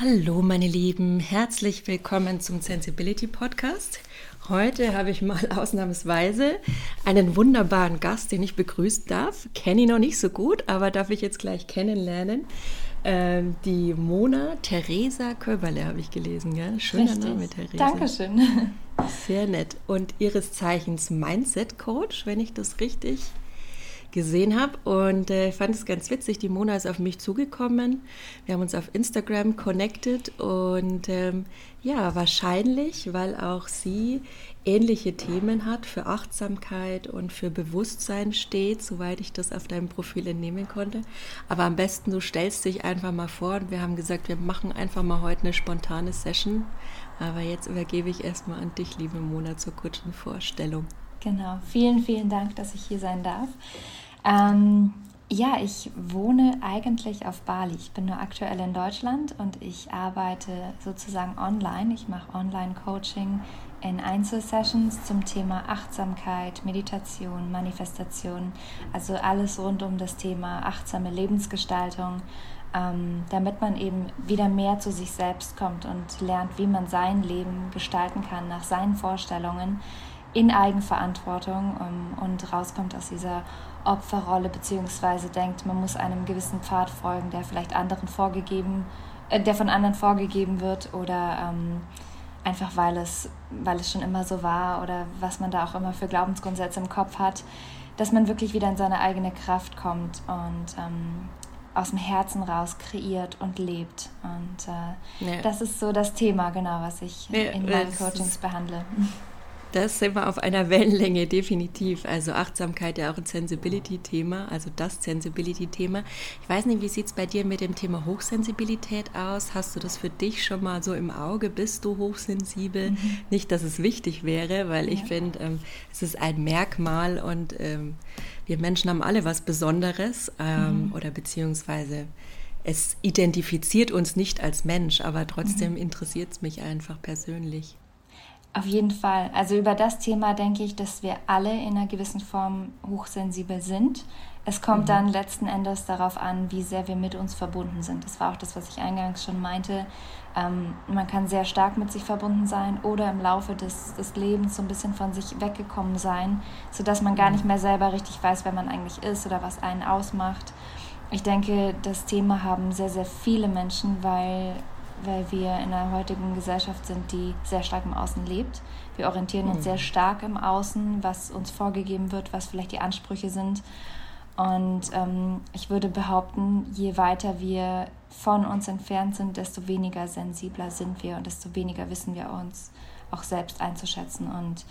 Hallo meine Lieben, herzlich willkommen zum Sensibility Podcast. Heute habe ich mal ausnahmsweise einen wunderbaren Gast, den ich begrüßen darf. Kenne ihn noch nicht so gut, aber darf ich jetzt gleich kennenlernen. Ähm, die Mona Theresa Köberle habe ich gelesen, gell? Schöner Richtig. Name, Theresa. Dankeschön. Sehr nett. Und ihres Zeichens Mindset Coach, wenn ich das richtig gesehen habe. Und äh, ich fand es ganz witzig. Die Mona ist auf mich zugekommen. Wir haben uns auf Instagram connected und ähm, ja, wahrscheinlich, weil auch sie ähnliche Themen hat, für Achtsamkeit und für Bewusstsein steht, soweit ich das auf deinem Profil entnehmen konnte. Aber am besten, du stellst dich einfach mal vor und wir haben gesagt, wir machen einfach mal heute eine spontane Session. Aber jetzt übergebe ich erstmal an dich, liebe Mona, zur kurzen Vorstellung. Genau, vielen, vielen Dank, dass ich hier sein darf. Ähm, ja, ich wohne eigentlich auf Bali. Ich bin nur aktuell in Deutschland und ich arbeite sozusagen online. Ich mache Online-Coaching in Einzelsessions zum Thema Achtsamkeit, Meditation, Manifestation, also alles rund um das Thema achtsame Lebensgestaltung, ähm, damit man eben wieder mehr zu sich selbst kommt und lernt, wie man sein Leben gestalten kann nach seinen Vorstellungen in Eigenverantwortung um, und rauskommt aus dieser Opferrolle beziehungsweise denkt, man muss einem gewissen Pfad folgen, der vielleicht anderen vorgegeben, äh, der von anderen vorgegeben wird oder ähm, einfach weil es, weil es schon immer so war oder was man da auch immer für Glaubensgrundsätze im Kopf hat, dass man wirklich wieder in seine eigene Kraft kommt und ähm, aus dem Herzen raus kreiert und lebt. Und äh, ja. das ist so das Thema, genau, was ich ja, in meinen Coachings behandle. Das sind wir auf einer Wellenlänge, definitiv. Also Achtsamkeit ja auch ein Sensibility-Thema, also das Sensibility-Thema. Ich weiß nicht, wie sieht es bei dir mit dem Thema Hochsensibilität aus? Hast du das für dich schon mal so im Auge? Bist du hochsensibel? Mhm. Nicht, dass es wichtig wäre, weil ja. ich finde, ähm, es ist ein Merkmal und ähm, wir Menschen haben alle was Besonderes ähm, mhm. oder beziehungsweise es identifiziert uns nicht als Mensch, aber trotzdem mhm. interessiert es mich einfach persönlich. Auf jeden Fall. Also über das Thema denke ich, dass wir alle in einer gewissen Form hochsensibel sind. Es kommt mhm. dann letzten Endes darauf an, wie sehr wir mit uns verbunden sind. Das war auch das, was ich eingangs schon meinte. Ähm, man kann sehr stark mit sich verbunden sein oder im Laufe des, des Lebens so ein bisschen von sich weggekommen sein, sodass man gar mhm. nicht mehr selber richtig weiß, wer man eigentlich ist oder was einen ausmacht. Ich denke, das Thema haben sehr, sehr viele Menschen, weil weil wir in einer heutigen Gesellschaft sind, die sehr stark im Außen lebt. Wir orientieren uns mhm. sehr stark im Außen, was uns vorgegeben wird, was vielleicht die Ansprüche sind. Und ähm, ich würde behaupten, je weiter wir von uns entfernt sind, desto weniger sensibler sind wir und desto weniger wissen wir uns auch selbst einzuschätzen. Und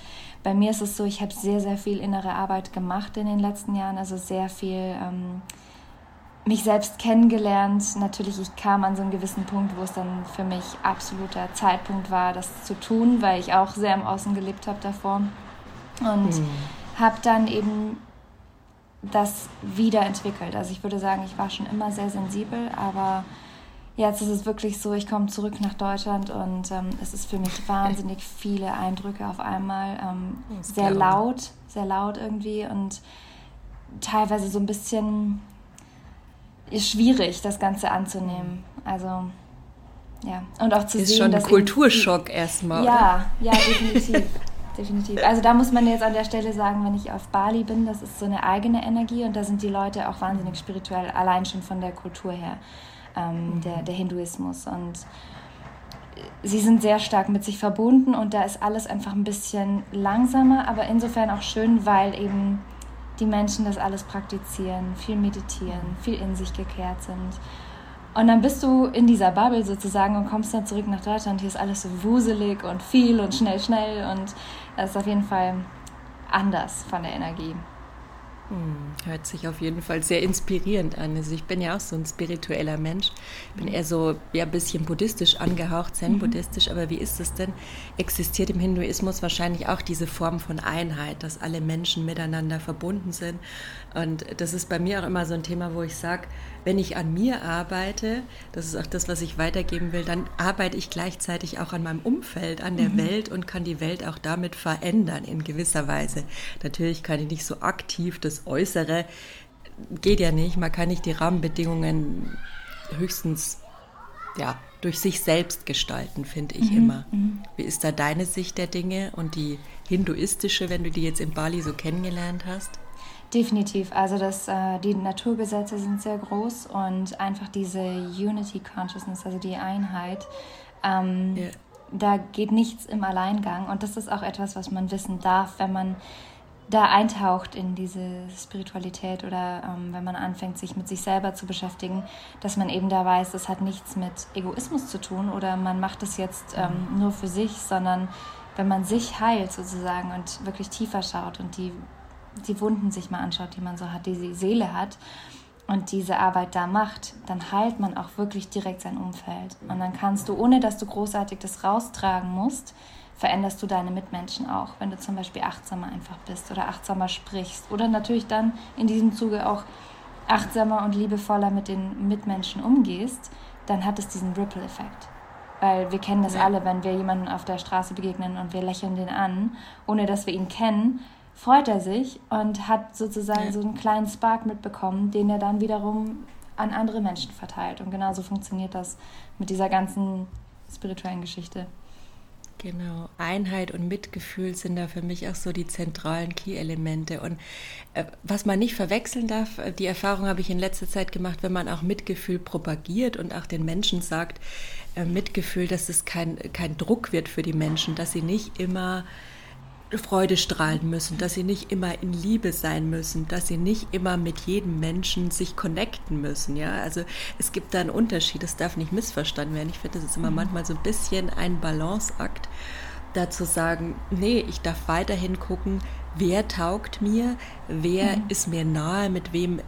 bei mir ist es so, ich habe sehr, sehr viel innere Arbeit gemacht in den letzten Jahren, also sehr viel ähm, mich selbst kennengelernt. Natürlich, ich kam an so einen gewissen Punkt, wo es dann für mich absoluter Zeitpunkt war, das zu tun, weil ich auch sehr im Außen gelebt habe davor. Und mhm. habe dann eben das wiederentwickelt. Also ich würde sagen, ich war schon immer sehr sensibel, aber jetzt ist es wirklich so, ich komme zurück nach Deutschland und ähm, es ist für mich wahnsinnig viele Eindrücke auf einmal. Ähm, sehr laut, sehr laut irgendwie und teilweise so ein bisschen ist schwierig, das Ganze anzunehmen. Also ja, und auch zu ist sehen, schon ein Kulturschock erstmal. Ja, ja, definitiv. definitiv. Also da muss man jetzt an der Stelle sagen, wenn ich auf Bali bin, das ist so eine eigene Energie und da sind die Leute auch wahnsinnig spirituell, allein schon von der Kultur her, ähm, mhm. der, der Hinduismus. Und sie sind sehr stark mit sich verbunden und da ist alles einfach ein bisschen langsamer, aber insofern auch schön, weil eben die Menschen das alles praktizieren, viel meditieren, viel in sich gekehrt sind. Und dann bist du in dieser Bubble sozusagen und kommst dann zurück nach Deutschland. Hier ist alles so wuselig und viel und schnell, schnell. Und das ist auf jeden Fall anders von der Energie. Hm, hört sich auf jeden Fall sehr inspirierend an. Also ich bin ja auch so ein spiritueller Mensch. Bin eher so ja, ein bisschen buddhistisch angehaucht, zen-buddhistisch. Aber wie ist es denn? Existiert im Hinduismus wahrscheinlich auch diese Form von Einheit, dass alle Menschen miteinander verbunden sind. Und das ist bei mir auch immer so ein Thema, wo ich sage, wenn ich an mir arbeite, das ist auch das, was ich weitergeben will, dann arbeite ich gleichzeitig auch an meinem Umfeld, an der mhm. Welt und kann die Welt auch damit verändern in gewisser Weise. Natürlich kann ich nicht so aktiv das Äußere, geht ja nicht, man kann nicht die Rahmenbedingungen höchstens ja, durch sich selbst gestalten, finde ich mhm, immer. Mhm. Wie ist da deine Sicht der Dinge und die hinduistische, wenn du die jetzt in Bali so kennengelernt hast? Definitiv. Also das, äh, die Naturgesetze sind sehr groß und einfach diese Unity Consciousness, also die Einheit, ähm, yeah. da geht nichts im Alleingang. Und das ist auch etwas, was man wissen darf, wenn man da eintaucht in diese Spiritualität oder ähm, wenn man anfängt, sich mit sich selber zu beschäftigen, dass man eben da weiß, das hat nichts mit Egoismus zu tun oder man macht es jetzt ähm, nur für sich, sondern wenn man sich heilt sozusagen und wirklich tiefer schaut und die, die Wunden sich mal anschaut, die man so hat, die die Seele hat und diese Arbeit da macht, dann heilt man auch wirklich direkt sein Umfeld. Und dann kannst du, ohne dass du großartig das raustragen musst, veränderst du deine Mitmenschen auch, wenn du zum Beispiel achtsamer einfach bist oder achtsamer sprichst oder natürlich dann in diesem Zuge auch achtsamer und liebevoller mit den Mitmenschen umgehst, dann hat es diesen Ripple-Effekt. Weil wir kennen das ja. alle, wenn wir jemanden auf der Straße begegnen und wir lächeln den an, ohne dass wir ihn kennen, freut er sich und hat sozusagen ja. so einen kleinen Spark mitbekommen, den er dann wiederum an andere Menschen verteilt. Und genauso funktioniert das mit dieser ganzen spirituellen Geschichte. Genau, Einheit und Mitgefühl sind da für mich auch so die zentralen Key-Elemente. Und äh, was man nicht verwechseln darf, äh, die Erfahrung habe ich in letzter Zeit gemacht, wenn man auch Mitgefühl propagiert und auch den Menschen sagt, äh, Mitgefühl, dass es kein, kein Druck wird für die Menschen, dass sie nicht immer Freude strahlen müssen, dass sie nicht immer in Liebe sein müssen, dass sie nicht immer mit jedem Menschen sich connecten müssen. Ja, also es gibt da einen Unterschied. Das darf nicht missverstanden werden. Ich finde, das ist immer mhm. manchmal so ein bisschen ein Balanceakt, da zu sagen, nee, ich darf weiterhin gucken, wer taugt mir, wer mhm. ist mir nahe, mit wem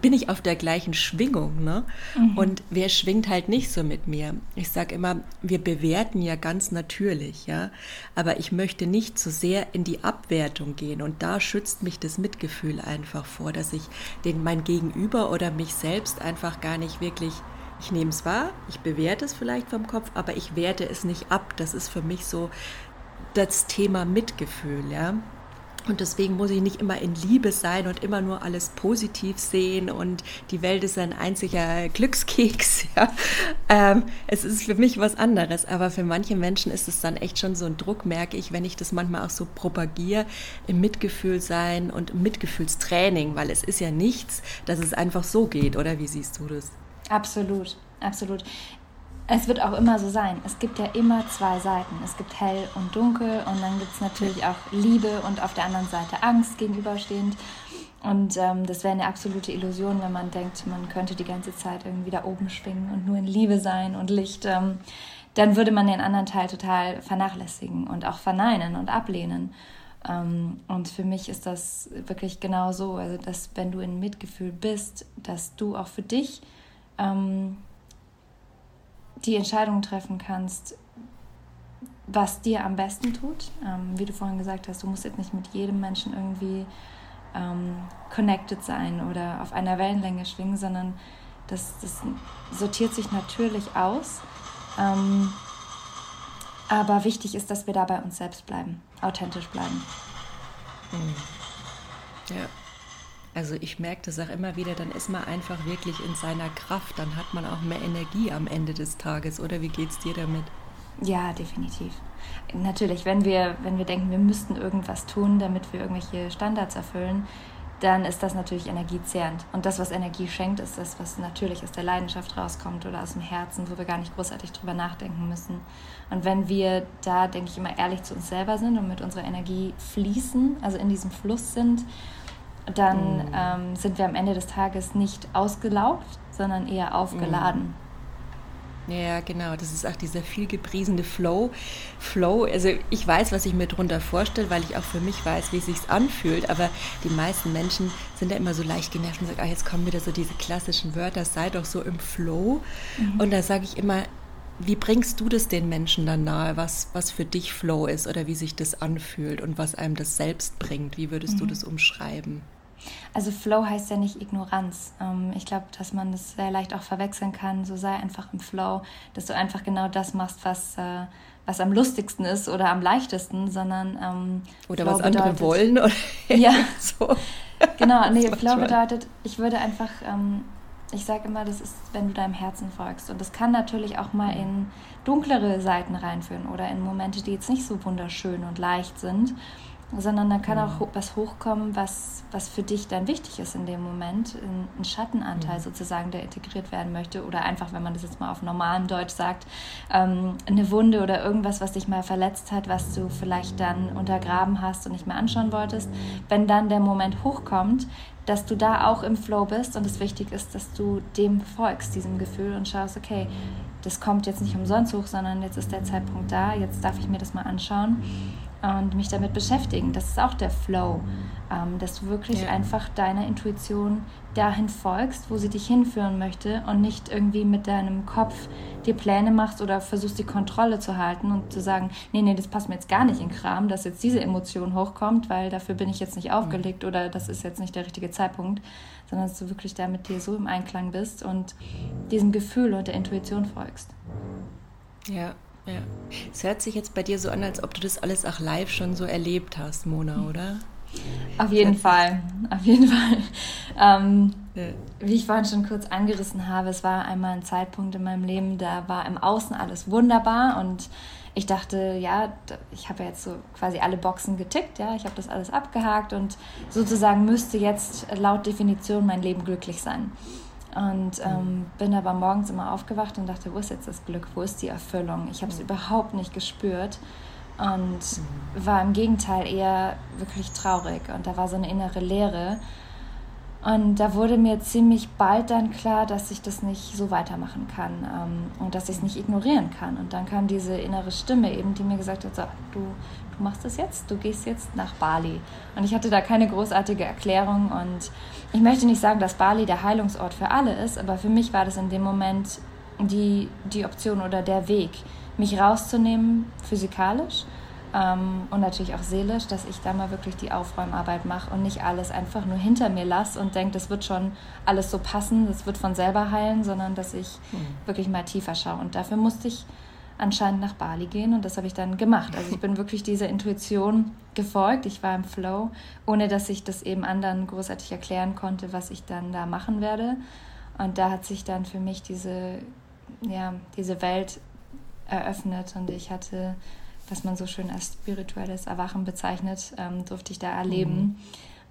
bin ich auf der gleichen Schwingung, ne? Mhm. Und wer schwingt halt nicht so mit mir? Ich sage immer, wir bewerten ja ganz natürlich, ja, aber ich möchte nicht zu so sehr in die Abwertung gehen und da schützt mich das Mitgefühl einfach vor, dass ich den mein Gegenüber oder mich selbst einfach gar nicht wirklich ich nehme es wahr, ich bewerte es vielleicht vom Kopf, aber ich werte es nicht ab. Das ist für mich so das Thema Mitgefühl, ja. Und deswegen muss ich nicht immer in Liebe sein und immer nur alles positiv sehen und die Welt ist ein einziger Glückskeks. Ja. Ähm, es ist für mich was anderes, aber für manche Menschen ist es dann echt schon so ein Druck, merke ich, wenn ich das manchmal auch so propagiere, im Mitgefühl sein und im Mitgefühlstraining, weil es ist ja nichts, dass es einfach so geht, oder wie siehst du das? Absolut, absolut es wird auch immer so sein. Es gibt ja immer zwei Seiten. Es gibt hell und dunkel und dann gibt es natürlich auch Liebe und auf der anderen Seite Angst gegenüberstehend. Und ähm, das wäre eine absolute Illusion, wenn man denkt, man könnte die ganze Zeit irgendwie da oben schwingen und nur in Liebe sein und Licht. Ähm, dann würde man den anderen Teil total vernachlässigen und auch verneinen und ablehnen. Ähm, und für mich ist das wirklich genau so, also dass wenn du in Mitgefühl bist, dass du auch für dich ähm, die Entscheidung treffen kannst, was dir am besten tut. Ähm, wie du vorhin gesagt hast, du musst jetzt nicht mit jedem Menschen irgendwie ähm, connected sein oder auf einer Wellenlänge schwingen, sondern das, das sortiert sich natürlich aus. Ähm, aber wichtig ist, dass wir da bei uns selbst bleiben, authentisch bleiben. Mhm. Ja. Also ich merke das auch immer wieder, dann ist man einfach wirklich in seiner Kraft, dann hat man auch mehr Energie am Ende des Tages. Oder wie geht es dir damit? Ja, definitiv. Natürlich, wenn wir, wenn wir denken, wir müssten irgendwas tun, damit wir irgendwelche Standards erfüllen, dann ist das natürlich energiezehrend. Und das, was Energie schenkt, ist das, was natürlich aus der Leidenschaft rauskommt oder aus dem Herzen, wo wir gar nicht großartig drüber nachdenken müssen. Und wenn wir da, denke ich, immer ehrlich zu uns selber sind und mit unserer Energie fließen, also in diesem Fluss sind dann mhm. ähm, sind wir am Ende des Tages nicht ausgelaugt, sondern eher aufgeladen. Mhm. Ja, genau. Das ist auch dieser viel gepriesene Flow. Flow, also ich weiß, was ich mir darunter vorstelle, weil ich auch für mich weiß, wie es sich anfühlt. Aber die meisten Menschen sind ja immer so leicht genervt und sagen, ah, jetzt kommen wieder so diese klassischen Wörter, sei doch so im Flow. Mhm. Und da sage ich immer, wie bringst du das den Menschen dann nahe, was, was für dich Flow ist oder wie sich das anfühlt und was einem das selbst bringt? Wie würdest du mhm. das umschreiben? Also Flow heißt ja nicht Ignoranz. Ähm, ich glaube, dass man das sehr leicht auch verwechseln kann. So sei einfach im Flow, dass du einfach genau das machst, was, äh, was am lustigsten ist oder am leichtesten, sondern ähm, oder Flow was bedeutet, andere wollen oder ja so. Genau, nee, Flow bedeutet, ich würde einfach ähm, ich sage immer, das ist, wenn du deinem Herzen folgst. Und das kann natürlich auch mal in dunklere Seiten reinführen oder in Momente, die jetzt nicht so wunderschön und leicht sind sondern da kann auch was hochkommen, was, was für dich dann wichtig ist in dem Moment, ein Schattenanteil sozusagen, der integriert werden möchte oder einfach, wenn man das jetzt mal auf normalem Deutsch sagt, ähm, eine Wunde oder irgendwas, was dich mal verletzt hat, was du vielleicht dann untergraben hast und nicht mehr anschauen wolltest, wenn dann der Moment hochkommt, dass du da auch im Flow bist und es wichtig ist, dass du dem folgst, diesem Gefühl und schaust, okay, das kommt jetzt nicht umsonst hoch, sondern jetzt ist der Zeitpunkt da, jetzt darf ich mir das mal anschauen und mich damit beschäftigen. Das ist auch der Flow, ähm, dass du wirklich ja. einfach deiner Intuition dahin folgst, wo sie dich hinführen möchte und nicht irgendwie mit deinem Kopf dir Pläne machst oder versuchst die Kontrolle zu halten und zu sagen, nee, nee, das passt mir jetzt gar nicht in Kram, dass jetzt diese Emotion hochkommt, weil dafür bin ich jetzt nicht aufgelegt mhm. oder das ist jetzt nicht der richtige Zeitpunkt, sondern dass du wirklich da mit dir so im Einklang bist und diesem Gefühl und der Intuition folgst. Ja, ja. Es hört sich jetzt bei dir so an, als ob du das alles auch live schon so erlebt hast, Mona, oder? Auf jeden Fall, auf jeden Fall. Ähm, ja. Wie ich vorhin schon kurz angerissen habe, es war einmal ein Zeitpunkt in meinem Leben, da war im Außen alles wunderbar und ich dachte, ja, ich habe ja jetzt so quasi alle Boxen getickt, ja, ich habe das alles abgehakt und sozusagen müsste jetzt laut Definition mein Leben glücklich sein. Und ähm, bin aber morgens immer aufgewacht und dachte, wo ist jetzt das Glück, wo ist die Erfüllung? Ich habe es mhm. überhaupt nicht gespürt und mhm. war im Gegenteil eher wirklich traurig und da war so eine innere Leere. Und da wurde mir ziemlich bald dann klar, dass ich das nicht so weitermachen kann ähm, und dass ich es nicht ignorieren kann. Und dann kam diese innere Stimme eben, die mir gesagt hat, so, du, du machst das jetzt, du gehst jetzt nach Bali. Und ich hatte da keine großartige Erklärung und ich möchte nicht sagen, dass Bali der Heilungsort für alle ist, aber für mich war das in dem Moment die, die Option oder der Weg, mich rauszunehmen physikalisch ähm, und natürlich auch seelisch, dass ich da mal wirklich die Aufräumarbeit mache und nicht alles einfach nur hinter mir lasse und denke, das wird schon alles so passen, das wird von selber heilen, sondern dass ich mhm. wirklich mal tiefer schaue. Und dafür musste ich anscheinend nach Bali gehen und das habe ich dann gemacht. Also ich bin wirklich dieser Intuition gefolgt, ich war im Flow, ohne dass ich das eben anderen großartig erklären konnte, was ich dann da machen werde. Und da hat sich dann für mich diese, ja, diese Welt eröffnet und ich hatte, was man so schön als spirituelles Erwachen bezeichnet, ähm, durfte ich da erleben. Mhm.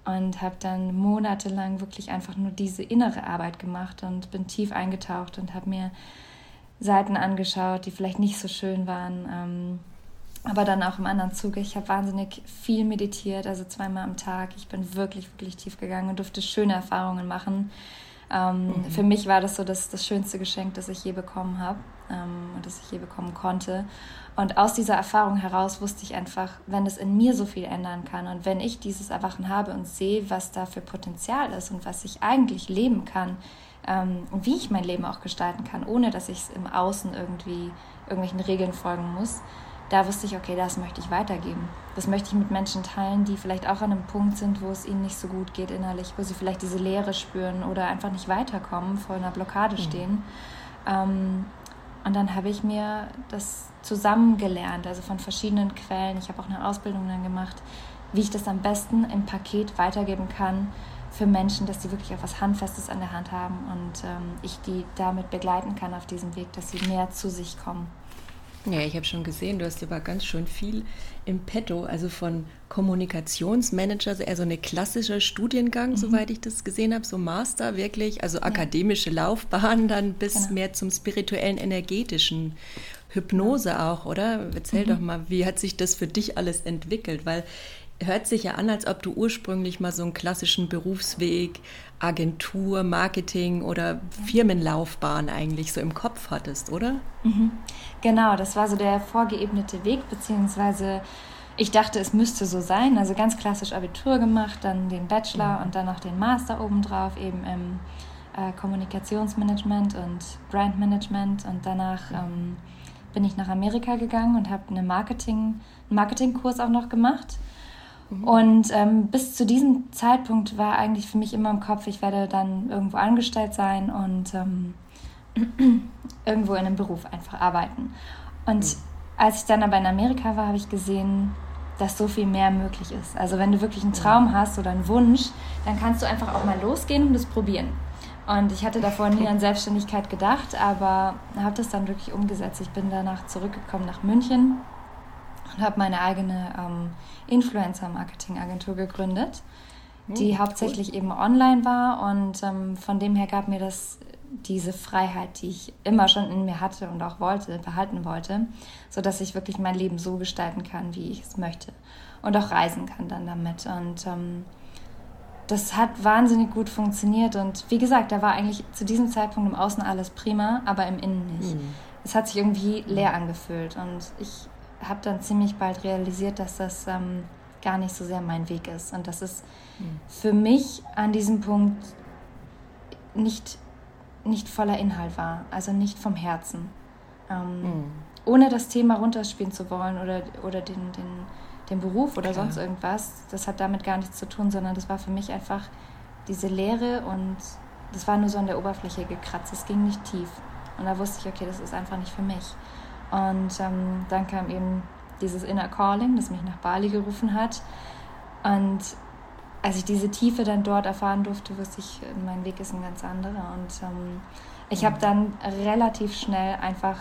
Und habe dann monatelang wirklich einfach nur diese innere Arbeit gemacht und bin tief eingetaucht und habe mir Seiten angeschaut, die vielleicht nicht so schön waren. Ähm, aber dann auch im anderen Zuge. Ich habe wahnsinnig viel meditiert, also zweimal am Tag. Ich bin wirklich, wirklich tief gegangen und durfte schöne Erfahrungen machen. Ähm, mhm. Für mich war das so das, das schönste Geschenk, das ich je bekommen habe ähm, und das ich je bekommen konnte. Und aus dieser Erfahrung heraus wusste ich einfach, wenn es in mir so viel ändern kann und wenn ich dieses Erwachen habe und sehe, was da für Potenzial ist und was ich eigentlich leben kann, ähm, wie ich mein Leben auch gestalten kann, ohne dass ich es im Außen irgendwie irgendwelchen Regeln folgen muss, da wusste ich, okay, das möchte ich weitergeben. Das möchte ich mit Menschen teilen, die vielleicht auch an einem Punkt sind, wo es ihnen nicht so gut geht innerlich, wo sie vielleicht diese Leere spüren oder einfach nicht weiterkommen, vor einer Blockade mhm. stehen. Ähm, und dann habe ich mir das zusammengelernt, also von verschiedenen Quellen. Ich habe auch eine Ausbildung dann gemacht, wie ich das am besten im Paket weitergeben kann, für Menschen, dass sie wirklich auch was Handfestes an der Hand haben und ähm, ich die damit begleiten kann auf diesem Weg, dass sie mehr zu sich kommen. Ja, ich habe schon gesehen, du hast aber ganz schön viel im Petto, also von Kommunikationsmanager, also eher so eine klassische Studiengang, mhm. soweit ich das gesehen habe, so Master wirklich, also ja. akademische Laufbahn dann bis genau. mehr zum spirituellen, energetischen Hypnose auch, oder? Erzähl mhm. doch mal, wie hat sich das für dich alles entwickelt? Weil hört sich ja an, als ob du ursprünglich mal so einen klassischen Berufsweg, Agentur, Marketing oder Firmenlaufbahn eigentlich so im Kopf hattest, oder? Mhm. Genau, das war so der vorgeebnete Weg, beziehungsweise ich dachte, es müsste so sein. Also ganz klassisch Abitur gemacht, dann den Bachelor mhm. und dann noch den Master obendrauf, eben im äh, Kommunikationsmanagement und Brandmanagement. Und danach ähm, bin ich nach Amerika gegangen und habe eine Marketing, einen Marketingkurs auch noch gemacht Mhm. Und ähm, bis zu diesem Zeitpunkt war eigentlich für mich immer im Kopf, ich werde dann irgendwo angestellt sein und ähm, irgendwo in einem Beruf einfach arbeiten. Und mhm. als ich dann aber in Amerika war, habe ich gesehen, dass so viel mehr möglich ist. Also wenn du wirklich einen Traum hast oder einen Wunsch, dann kannst du einfach auch mal losgehen und es probieren. Und ich hatte davor nie an Selbstständigkeit gedacht, aber habe das dann wirklich umgesetzt. Ich bin danach zurückgekommen nach München und habe meine eigene ähm, Influencer-Marketing-Agentur gegründet, hm, die hauptsächlich cool. eben online war. Und ähm, von dem her gab mir das diese Freiheit, die ich immer schon in mir hatte und auch wollte, behalten wollte, sodass ich wirklich mein Leben so gestalten kann, wie ich es möchte. Und auch reisen kann dann damit. Und ähm, das hat wahnsinnig gut funktioniert. Und wie gesagt, da war eigentlich zu diesem Zeitpunkt im Außen alles prima, aber im Innen nicht. Mhm. Es hat sich irgendwie leer angefühlt. Und ich habe dann ziemlich bald realisiert, dass das ähm, gar nicht so sehr mein Weg ist. Und dass es mhm. für mich an diesem Punkt nicht, nicht voller Inhalt war, also nicht vom Herzen. Ähm, mhm. Ohne das Thema runterspielen zu wollen oder, oder den, den den Beruf oder Klar. sonst irgendwas. Das hat damit gar nichts zu tun, sondern das war für mich einfach diese Leere und das war nur so an der Oberfläche gekratzt. Es ging nicht tief. Und da wusste ich, okay, das ist einfach nicht für mich. Und ähm, dann kam eben dieses Inner Calling, das mich nach Bali gerufen hat. Und als ich diese Tiefe dann dort erfahren durfte, wusste ich, mein Weg ist ein ganz anderer. Und ähm, ich habe dann relativ schnell einfach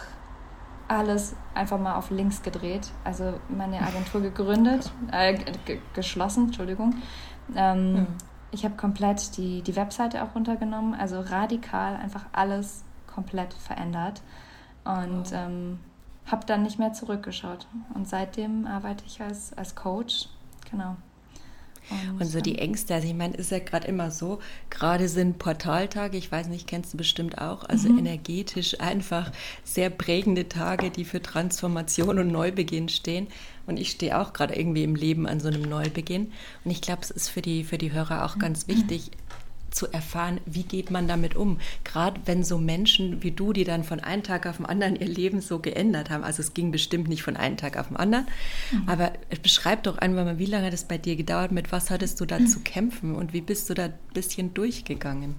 alles einfach mal auf links gedreht. Also meine Agentur gegründet, äh, geschlossen, Entschuldigung. Ähm, mhm. Ich habe komplett die, die Webseite auch runtergenommen, also radikal einfach alles komplett verändert und oh. ähm, habe dann nicht mehr zurückgeschaut. Und seitdem arbeite ich als, als Coach, genau. Und, und so die Ängste, also ich meine, ist ja gerade immer so, gerade sind Portaltage, ich weiß nicht, kennst du bestimmt auch, also mhm. energetisch einfach sehr prägende Tage, die für Transformation und Neubeginn stehen. Und ich stehe auch gerade irgendwie im Leben an so einem Neubeginn. Und ich glaube, es ist für die, für die Hörer auch ganz wichtig, zu erfahren, wie geht man damit um. Gerade wenn so Menschen wie du, die dann von einem Tag auf den anderen ihr Leben so geändert haben, also es ging bestimmt nicht von einem Tag auf den anderen, mhm. aber beschreib doch einmal mal, wie lange das bei dir gedauert, mit was hattest du da mhm. zu kämpfen und wie bist du da ein bisschen durchgegangen?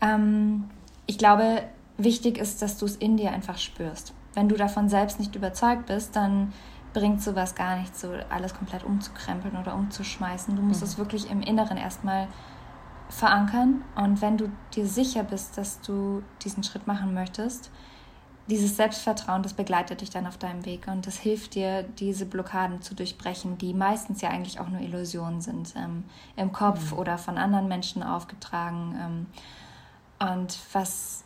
Ähm, ich glaube, wichtig ist, dass du es in dir einfach spürst. Wenn du davon selbst nicht überzeugt bist, dann bringt sowas gar nicht, so alles komplett umzukrempeln oder umzuschmeißen. Du musst mhm. es wirklich im Inneren erstmal verankern. Und wenn du dir sicher bist, dass du diesen Schritt machen möchtest, dieses Selbstvertrauen, das begleitet dich dann auf deinem Weg und das hilft dir, diese Blockaden zu durchbrechen, die meistens ja eigentlich auch nur Illusionen sind, ähm, im Kopf mhm. oder von anderen Menschen aufgetragen. Ähm, und was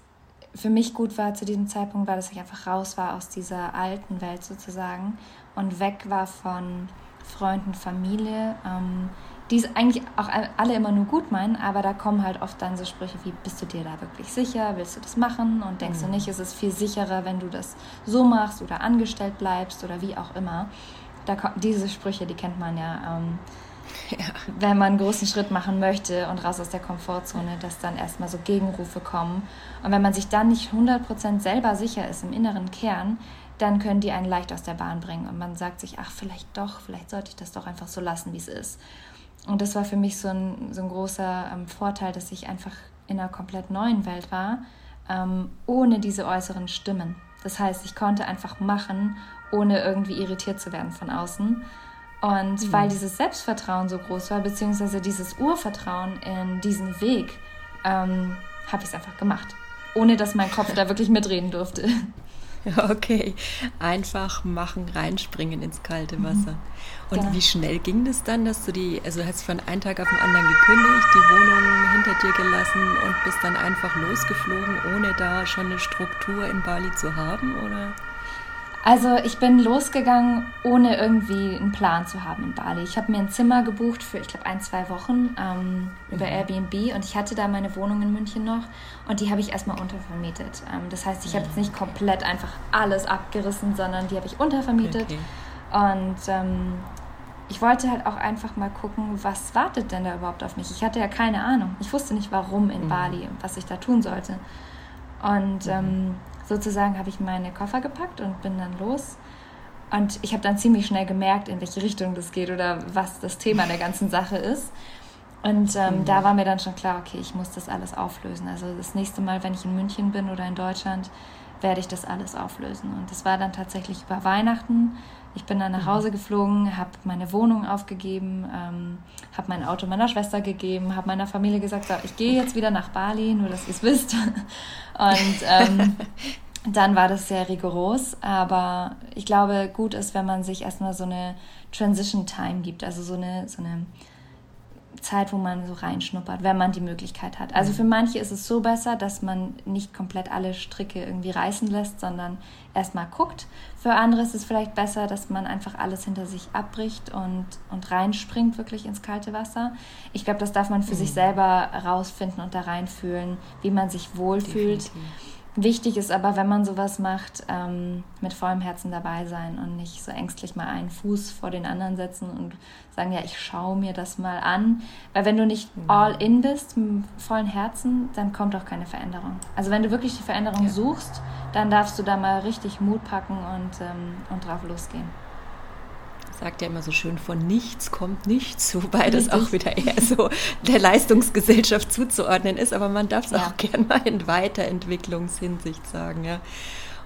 für mich gut war zu diesem Zeitpunkt, war, dass ich einfach raus war aus dieser alten Welt sozusagen und weg war von Freunden, Familie. Ähm, die es eigentlich auch alle immer nur gut meinen, aber da kommen halt oft dann so Sprüche wie, bist du dir da wirklich sicher, willst du das machen und denkst mhm. du nicht, ist es viel sicherer, wenn du das so machst oder angestellt bleibst oder wie auch immer. Da, diese Sprüche, die kennt man ja, ähm, ja, wenn man einen großen Schritt machen möchte und raus aus der Komfortzone, dass dann erstmal so Gegenrufe kommen. Und wenn man sich dann nicht 100% selber sicher ist im inneren Kern, dann können die einen leicht aus der Bahn bringen und man sagt sich, ach, vielleicht doch, vielleicht sollte ich das doch einfach so lassen, wie es ist. Und das war für mich so ein, so ein großer ähm, Vorteil, dass ich einfach in einer komplett neuen Welt war, ähm, ohne diese äußeren Stimmen. Das heißt, ich konnte einfach machen, ohne irgendwie irritiert zu werden von außen. Und mhm. weil dieses Selbstvertrauen so groß war, beziehungsweise dieses Urvertrauen in diesen Weg, ähm, habe ich es einfach gemacht. Ohne dass mein Kopf da wirklich mitreden durfte. Okay, einfach machen, reinspringen ins kalte mhm. Wasser. Und genau. wie schnell ging das dann, dass du die, also hast von einem Tag auf den anderen gekündigt, die Wohnung hinter dir gelassen und bist dann einfach losgeflogen, ohne da schon eine Struktur in Bali zu haben, oder? Also ich bin losgegangen, ohne irgendwie einen Plan zu haben in Bali. Ich habe mir ein Zimmer gebucht für, ich glaube, ein, zwei Wochen ähm, über mhm. Airbnb und ich hatte da meine Wohnung in München noch und die habe ich erstmal untervermietet. Ähm, das heißt, ich habe jetzt nicht komplett einfach alles abgerissen, sondern die habe ich untervermietet. Okay. Und ähm, ich wollte halt auch einfach mal gucken, was wartet denn da überhaupt auf mich. Ich hatte ja keine Ahnung. Ich wusste nicht, warum in mhm. Bali was ich da tun sollte. Und mhm. Sozusagen habe ich meine Koffer gepackt und bin dann los. Und ich habe dann ziemlich schnell gemerkt, in welche Richtung das geht oder was das Thema der ganzen Sache ist. Und ähm, mhm. da war mir dann schon klar, okay, ich muss das alles auflösen. Also das nächste Mal, wenn ich in München bin oder in Deutschland, werde ich das alles auflösen. Und das war dann tatsächlich über Weihnachten. Ich bin dann nach mhm. Hause geflogen, habe meine Wohnung aufgegeben, ähm, habe mein Auto meiner Schwester gegeben, habe meiner Familie gesagt, so, ich gehe jetzt wieder nach Bali, nur dass ihr es wisst. Und ähm, dann war das sehr rigoros, aber ich glaube, gut ist, wenn man sich erstmal so eine Transition Time gibt, also so eine, so eine Zeit, wo man so reinschnuppert, wenn man die Möglichkeit hat. Also mhm. für manche ist es so besser, dass man nicht komplett alle Stricke irgendwie reißen lässt, sondern erstmal guckt. Für andere ist es vielleicht besser, dass man einfach alles hinter sich abbricht und, und reinspringt wirklich ins kalte Wasser. Ich glaube, das darf man für mhm. sich selber rausfinden und da reinfühlen, wie man sich wohlfühlt. Definitiv. Wichtig ist aber, wenn man sowas macht, ähm, mit vollem Herzen dabei sein und nicht so ängstlich mal einen Fuß vor den anderen setzen und sagen, ja, ich schaue mir das mal an. Weil wenn du nicht mhm. all in bist, mit vollem Herzen, dann kommt auch keine Veränderung. Also wenn du wirklich die Veränderung ja. suchst, dann darfst du da mal richtig Mut packen und, ähm, und drauf losgehen sagt ja immer so schön, von nichts kommt nichts, wobei das auch wieder eher so der Leistungsgesellschaft zuzuordnen ist, aber man darf es ja. auch gern mal in Weiterentwicklungshinsicht sagen, ja.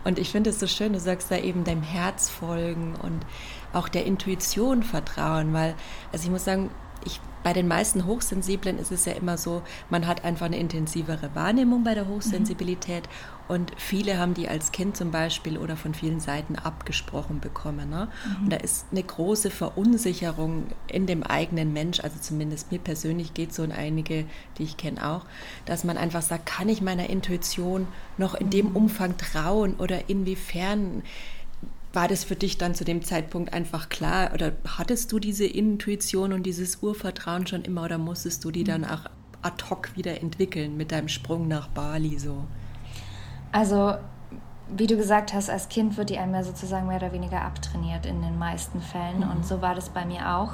Und ich finde es so schön, du sagst da eben deinem Herz folgen und auch der Intuition vertrauen, weil, also ich muss sagen, ich bei den meisten Hochsensiblen ist es ja immer so, man hat einfach eine intensivere Wahrnehmung bei der. Hochsensibilität mhm. und viele haben die als Kind zum Beispiel oder von vielen Seiten abgesprochen bekommen. Ne? Mhm. Und da ist eine große Verunsicherung in dem eigenen Mensch, also zumindest mir persönlich geht so und einige, die ich kenne auch, dass man einfach sagt, kann ich meiner Intuition noch in mhm. dem Umfang trauen oder inwiefern war das für dich dann zu dem Zeitpunkt einfach klar oder hattest du diese Intuition und dieses Urvertrauen schon immer oder musstest du die dann auch ad hoc wieder entwickeln mit deinem Sprung nach Bali so? Also, wie du gesagt hast, als Kind wird die einem ja sozusagen mehr oder weniger abtrainiert in den meisten Fällen mhm. und so war das bei mir auch.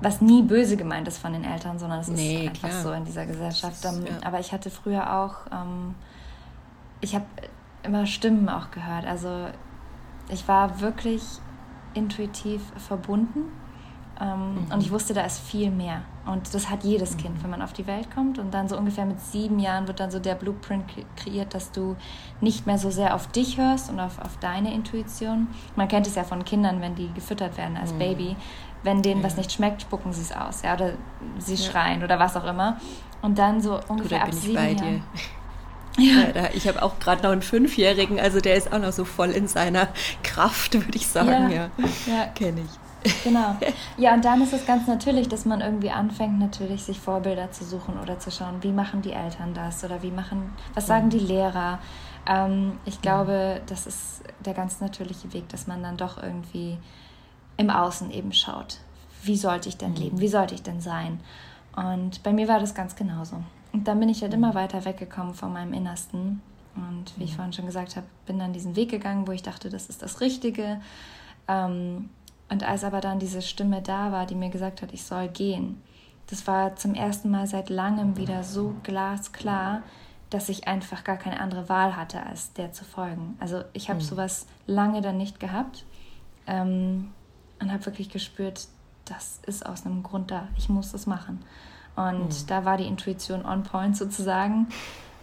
Was nie böse gemeint ist von den Eltern, sondern es nee, ist einfach klar. so in dieser Gesellschaft. Ist, ähm, ja. Aber ich hatte früher auch, ähm, ich habe immer Stimmen auch gehört. Also ich war wirklich intuitiv verbunden ähm, mhm. und ich wusste, da ist viel mehr. Und das hat jedes Kind, mhm. wenn man auf die Welt kommt. Und dann so ungefähr mit sieben Jahren wird dann so der Blueprint kreiert, dass du nicht mehr so sehr auf dich hörst und auf, auf deine Intuition. Man kennt es ja von Kindern, wenn die gefüttert werden als mhm. Baby. Wenn denen ja. was nicht schmeckt, spucken sie es aus. Ja, oder sie ja. schreien oder was auch immer. Und dann so ungefähr Gut, ab sieben Jahren. Ja. Ich habe auch gerade noch einen Fünfjährigen, also der ist auch noch so voll in seiner Kraft, würde ich sagen. Ja, ja. ja. kenne ich. Genau. Ja, und dann ist es ganz natürlich, dass man irgendwie anfängt, natürlich sich Vorbilder zu suchen oder zu schauen, wie machen die Eltern das oder wie machen, was sagen die Lehrer. Ähm, ich glaube, das ist der ganz natürliche Weg, dass man dann doch irgendwie im Außen eben schaut. Wie sollte ich denn mhm. leben? Wie sollte ich denn sein? Und bei mir war das ganz genauso. Und dann bin ich halt immer mhm. weiter weggekommen von meinem Innersten. Und wie ich mhm. vorhin schon gesagt habe, bin dann diesen Weg gegangen, wo ich dachte, das ist das Richtige. Ähm, und als aber dann diese Stimme da war, die mir gesagt hat, ich soll gehen, das war zum ersten Mal seit langem wieder so glasklar, dass ich einfach gar keine andere Wahl hatte, als der zu folgen. Also ich habe mhm. sowas lange dann nicht gehabt ähm, und habe wirklich gespürt, das ist aus einem Grund da. Ich muss das machen. Und mhm. da war die Intuition on point sozusagen.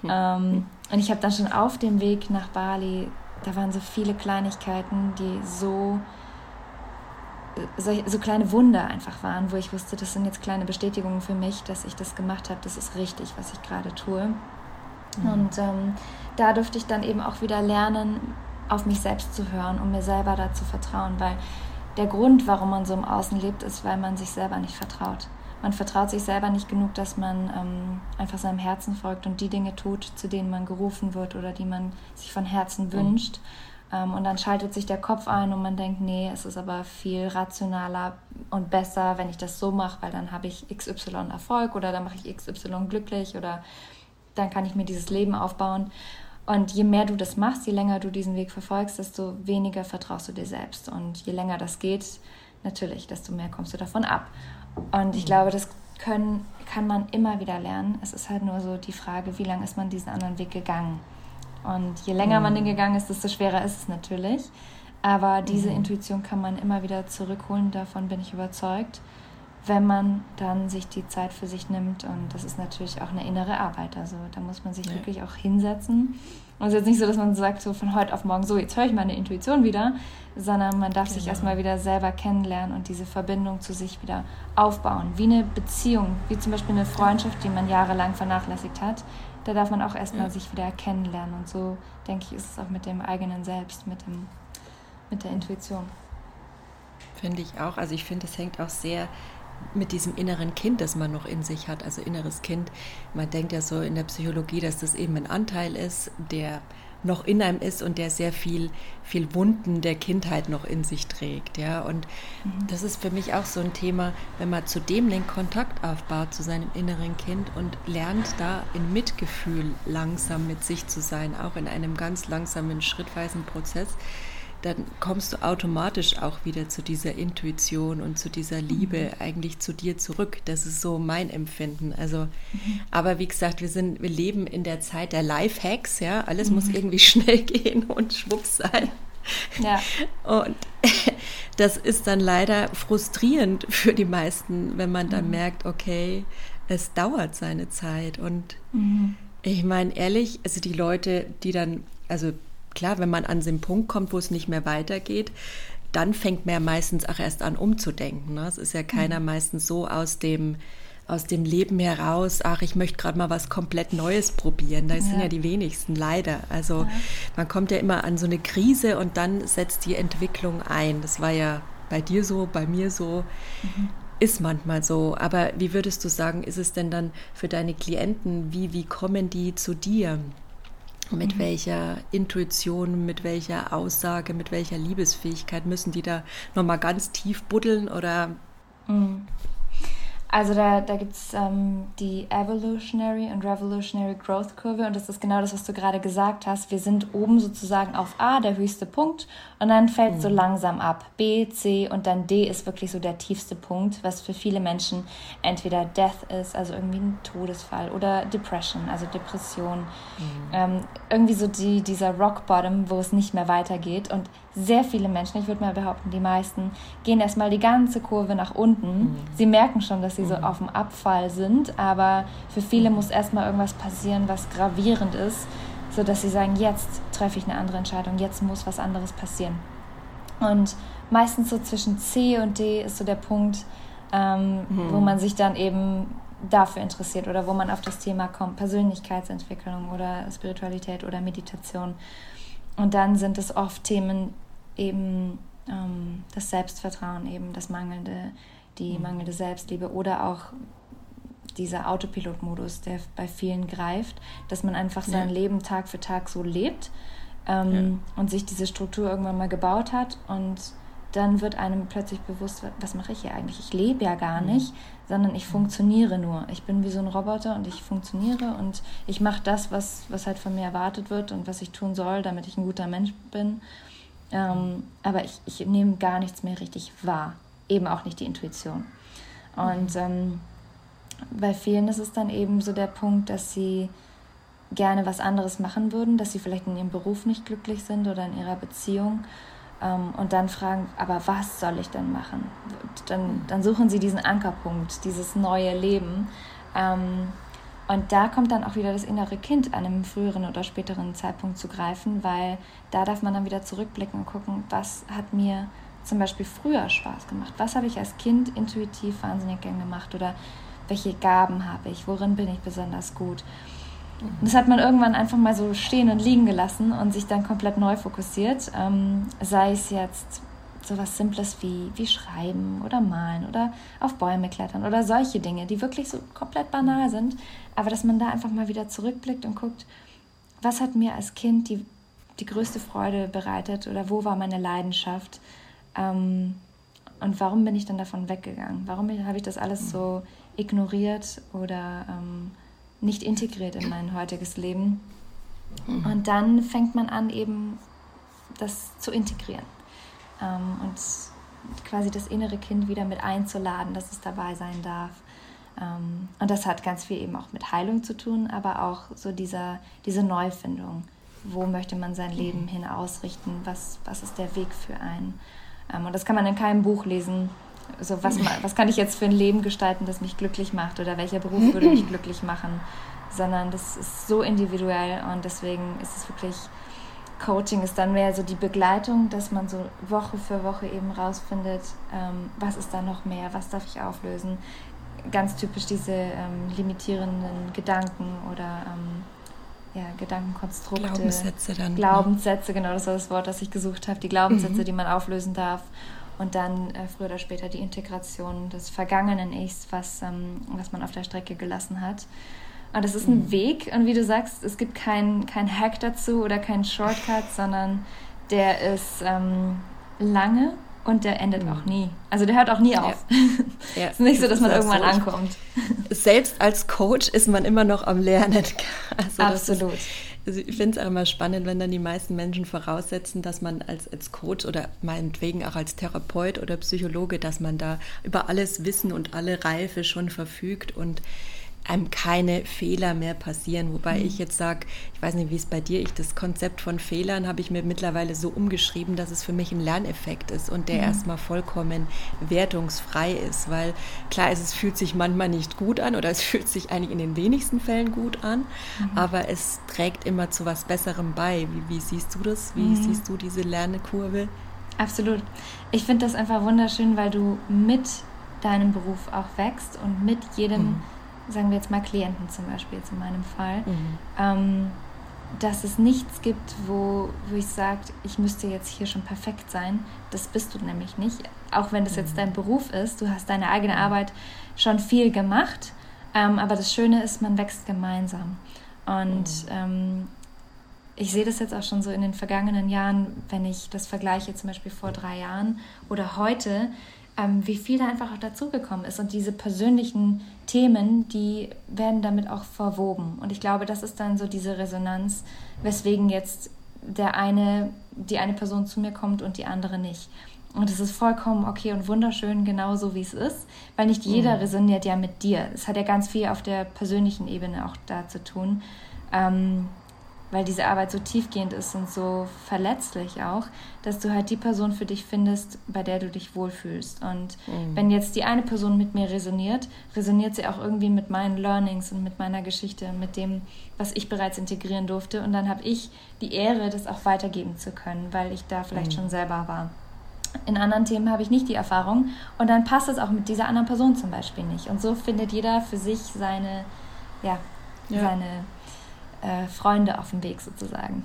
Mhm. Ähm, und ich habe dann schon auf dem Weg nach Bali, da waren so viele Kleinigkeiten, die so, so, so kleine Wunder einfach waren, wo ich wusste, das sind jetzt kleine Bestätigungen für mich, dass ich das gemacht habe, das ist richtig, was ich gerade tue. Mhm. Und ähm, da durfte ich dann eben auch wieder lernen, auf mich selbst zu hören, um mir selber da zu vertrauen, weil der Grund, warum man so im Außen lebt, ist, weil man sich selber nicht vertraut man vertraut sich selber nicht genug, dass man ähm, einfach seinem Herzen folgt und die Dinge tut, zu denen man gerufen wird oder die man sich von Herzen mhm. wünscht. Ähm, und dann schaltet sich der Kopf ein und man denkt, nee, es ist aber viel rationaler und besser, wenn ich das so mache, weil dann habe ich XY Erfolg oder dann mache ich XY glücklich oder dann kann ich mir dieses Leben aufbauen. Und je mehr du das machst, je länger du diesen Weg verfolgst, desto weniger vertraust du dir selbst. Und je länger das geht, natürlich, desto mehr kommst du davon ab. Und ich glaube, das können, kann man immer wieder lernen. Es ist halt nur so die Frage, wie lange ist man diesen anderen Weg gegangen. Und je länger man den mhm. gegangen ist, desto schwerer ist es natürlich. Aber diese mhm. Intuition kann man immer wieder zurückholen, davon bin ich überzeugt. wenn man dann sich die Zeit für sich nimmt. Und das ist natürlich auch eine innere Arbeit. Also da muss man sich ja. wirklich auch hinsetzen. Und es ist jetzt nicht so, dass man sagt, so von heute auf morgen, so, jetzt höre ich meine Intuition wieder, sondern man darf genau. sich erstmal wieder selber kennenlernen und diese Verbindung zu sich wieder aufbauen. Wie eine Beziehung, wie zum Beispiel eine Freundschaft, die man jahrelang vernachlässigt hat. Da darf man auch erstmal ja. sich wieder kennenlernen. Und so, denke ich, ist es auch mit dem eigenen Selbst, mit, dem, mit der Intuition. Finde ich auch. Also ich finde, es hängt auch sehr mit diesem inneren Kind, das man noch in sich hat, also inneres Kind. Man denkt ja so in der Psychologie, dass das eben ein Anteil ist, der noch in einem ist und der sehr viel, viel Wunden der Kindheit noch in sich trägt. Ja? Und mhm. das ist für mich auch so ein Thema, wenn man zu dem den Kontakt aufbaut, zu seinem inneren Kind und lernt da in Mitgefühl langsam mit sich zu sein, auch in einem ganz langsamen, schrittweisen Prozess, dann kommst du automatisch auch wieder zu dieser Intuition und zu dieser Liebe mhm. eigentlich zu dir zurück. Das ist so mein Empfinden. Also, mhm. aber wie gesagt, wir sind, wir leben in der Zeit der Lifehacks, ja. Alles mhm. muss irgendwie schnell gehen und schwupps sein. Ja. Und das ist dann leider frustrierend für die meisten, wenn man dann mhm. merkt, okay, es dauert seine Zeit. Und mhm. ich meine, ehrlich, also die Leute, die dann, also klar, wenn man an den Punkt kommt, wo es nicht mehr weitergeht, dann fängt man ja meistens auch erst an umzudenken. Ne? Es ist ja keiner mhm. meistens so aus dem, aus dem Leben heraus, ach, ich möchte gerade mal was komplett Neues probieren. Da ja. sind ja die wenigsten, leider. Also ja. man kommt ja immer an so eine Krise und dann setzt die Entwicklung ein. Das war ja bei dir so, bei mir so. Mhm. Ist manchmal so, aber wie würdest du sagen, ist es denn dann für deine Klienten, wie, wie kommen die zu dir? Mit mhm. welcher Intuition, mit welcher Aussage, mit welcher Liebesfähigkeit müssen die da nochmal ganz tief buddeln oder? Mhm. Also da, da gibt es ähm, die Evolutionary und Revolutionary Growth Kurve und das ist genau das, was du gerade gesagt hast. Wir sind oben sozusagen auf A, der höchste Punkt, und dann fällt mhm. so langsam ab. B, C und dann D ist wirklich so der tiefste Punkt, was für viele Menschen entweder Death ist, also irgendwie ein Todesfall, oder Depression, also Depression. Mhm. Ähm, irgendwie so die, dieser Rock Bottom, wo es nicht mehr weitergeht. Und sehr viele Menschen, ich würde mal behaupten, die meisten, gehen erstmal die ganze Kurve nach unten. Mhm. Sie merken schon, dass sie so mhm. auf dem Abfall sind, aber für viele muss erstmal irgendwas passieren, was gravierend ist, sodass sie sagen, jetzt treffe ich eine andere Entscheidung, jetzt muss was anderes passieren. Und meistens so zwischen C und D ist so der Punkt, ähm, mhm. wo man sich dann eben dafür interessiert oder wo man auf das Thema kommt, Persönlichkeitsentwicklung oder Spiritualität oder Meditation. Und dann sind es oft Themen eben ähm, das Selbstvertrauen, eben das mangelnde, die mhm. mangelnde Selbstliebe oder auch dieser Autopilot-Modus, der bei vielen greift, dass man einfach sein ja. Leben Tag für Tag so lebt ähm, ja. und sich diese Struktur irgendwann mal gebaut hat und dann wird einem plötzlich bewusst, was mache ich hier eigentlich? Ich lebe ja gar mhm. nicht, sondern ich funktioniere nur. Ich bin wie so ein Roboter und ich funktioniere und ich mache das, was, was halt von mir erwartet wird und was ich tun soll, damit ich ein guter Mensch bin. Ähm, aber ich, ich nehme gar nichts mehr richtig wahr. Eben auch nicht die Intuition. Und mhm. ähm, bei vielen ist es dann eben so der Punkt, dass sie gerne was anderes machen würden, dass sie vielleicht in ihrem Beruf nicht glücklich sind oder in ihrer Beziehung ähm, und dann fragen, aber was soll ich denn machen? Dann, dann suchen sie diesen Ankerpunkt, dieses neue Leben. Ähm, und da kommt dann auch wieder das innere Kind an einem früheren oder späteren Zeitpunkt zu greifen, weil da darf man dann wieder zurückblicken und gucken, was hat mir zum Beispiel früher Spaß gemacht? Was habe ich als Kind intuitiv wahnsinnig gern gemacht? Oder welche Gaben habe ich? Worin bin ich besonders gut? Und das hat man irgendwann einfach mal so stehen und liegen gelassen und sich dann komplett neu fokussiert. Ähm, sei es jetzt so was Simples wie, wie Schreiben oder Malen oder auf Bäume klettern oder solche Dinge, die wirklich so komplett banal sind. Aber dass man da einfach mal wieder zurückblickt und guckt, was hat mir als Kind die, die größte Freude bereitet oder wo war meine Leidenschaft? Ähm, und warum bin ich dann davon weggegangen? Warum habe ich das alles so ignoriert oder ähm, nicht integriert in mein heutiges Leben. Mhm. Und dann fängt man an, eben das zu integrieren ähm, und quasi das innere Kind wieder mit einzuladen, dass es dabei sein darf. Ähm, und das hat ganz viel eben auch mit Heilung zu tun, aber auch so dieser, diese Neufindung. Wo möchte man sein Leben mhm. hin ausrichten? Was, was ist der Weg für einen? Ähm, und das kann man in keinem Buch lesen. So, was, was kann ich jetzt für ein Leben gestalten, das mich glücklich macht oder welcher Beruf würde mich glücklich machen, sondern das ist so individuell und deswegen ist es wirklich, Coaching ist dann mehr so die Begleitung, dass man so Woche für Woche eben rausfindet, ähm, was ist da noch mehr, was darf ich auflösen. Ganz typisch diese ähm, limitierenden Gedanken oder ähm, ja, Gedankenkonstrukte. Glaubenssätze dann. Ne? Glaubenssätze, genau, das war das Wort, das ich gesucht habe. Die Glaubenssätze, mhm. die man auflösen darf. Und dann äh, früher oder später die Integration des vergangenen Ichs, was, ähm, was man auf der Strecke gelassen hat. Und das ist ein mhm. Weg. Und wie du sagst, es gibt keinen kein Hack dazu oder keinen Shortcut, sondern der ist ähm, lange und der endet mhm. auch nie. Also der hört auch nie auf. Ja. es ist nicht so, dass man irgendwann so. ankommt. Selbst als Coach ist man immer noch am Lernen. Also Absolut. Ist, also ich finde es auch immer spannend, wenn dann die meisten Menschen voraussetzen, dass man als, als Coach oder meinetwegen auch als Therapeut oder Psychologe, dass man da über alles Wissen und alle Reife schon verfügt und einem keine Fehler mehr passieren. Wobei mhm. ich jetzt sage, ich weiß nicht, wie es bei dir ist, das Konzept von Fehlern habe ich mir mittlerweile so umgeschrieben, dass es für mich ein Lerneffekt ist und der mhm. erstmal vollkommen wertungsfrei ist. Weil klar ist, es fühlt sich manchmal nicht gut an oder es fühlt sich eigentlich in den wenigsten Fällen gut an, mhm. aber es trägt immer zu was Besserem bei. Wie, wie siehst du das? Wie mhm. siehst du diese Lernkurve? Absolut. Ich finde das einfach wunderschön, weil du mit deinem Beruf auch wächst und mit jedem mhm sagen wir jetzt mal Klienten zum Beispiel, jetzt in meinem Fall, mhm. ähm, dass es nichts gibt, wo, wo ich sage, ich müsste jetzt hier schon perfekt sein. Das bist du nämlich nicht. Auch wenn das jetzt mhm. dein Beruf ist, du hast deine eigene Arbeit schon viel gemacht, ähm, aber das Schöne ist, man wächst gemeinsam. Und mhm. ähm, ich sehe das jetzt auch schon so in den vergangenen Jahren, wenn ich das vergleiche, zum Beispiel vor drei Jahren oder heute, ähm, wie viel da einfach auch dazugekommen ist. Und diese persönlichen Themen, die werden damit auch verwoben. Und ich glaube, das ist dann so diese Resonanz, weswegen jetzt der eine, die eine Person zu mir kommt und die andere nicht. Und es ist vollkommen okay und wunderschön, genauso wie es ist, weil nicht jeder mhm. resoniert ja mit dir. Es hat ja ganz viel auf der persönlichen Ebene auch da zu tun. Ähm, weil diese Arbeit so tiefgehend ist und so verletzlich auch, dass du halt die Person für dich findest, bei der du dich wohlfühlst. Und mhm. wenn jetzt die eine Person mit mir resoniert, resoniert sie auch irgendwie mit meinen Learnings und mit meiner Geschichte, mit dem, was ich bereits integrieren durfte. Und dann habe ich die Ehre, das auch weitergeben zu können, weil ich da vielleicht mhm. schon selber war. In anderen Themen habe ich nicht die Erfahrung und dann passt es auch mit dieser anderen Person zum Beispiel nicht. Und so findet jeder für sich seine, ja, ja. seine äh, Freunde auf dem Weg sozusagen.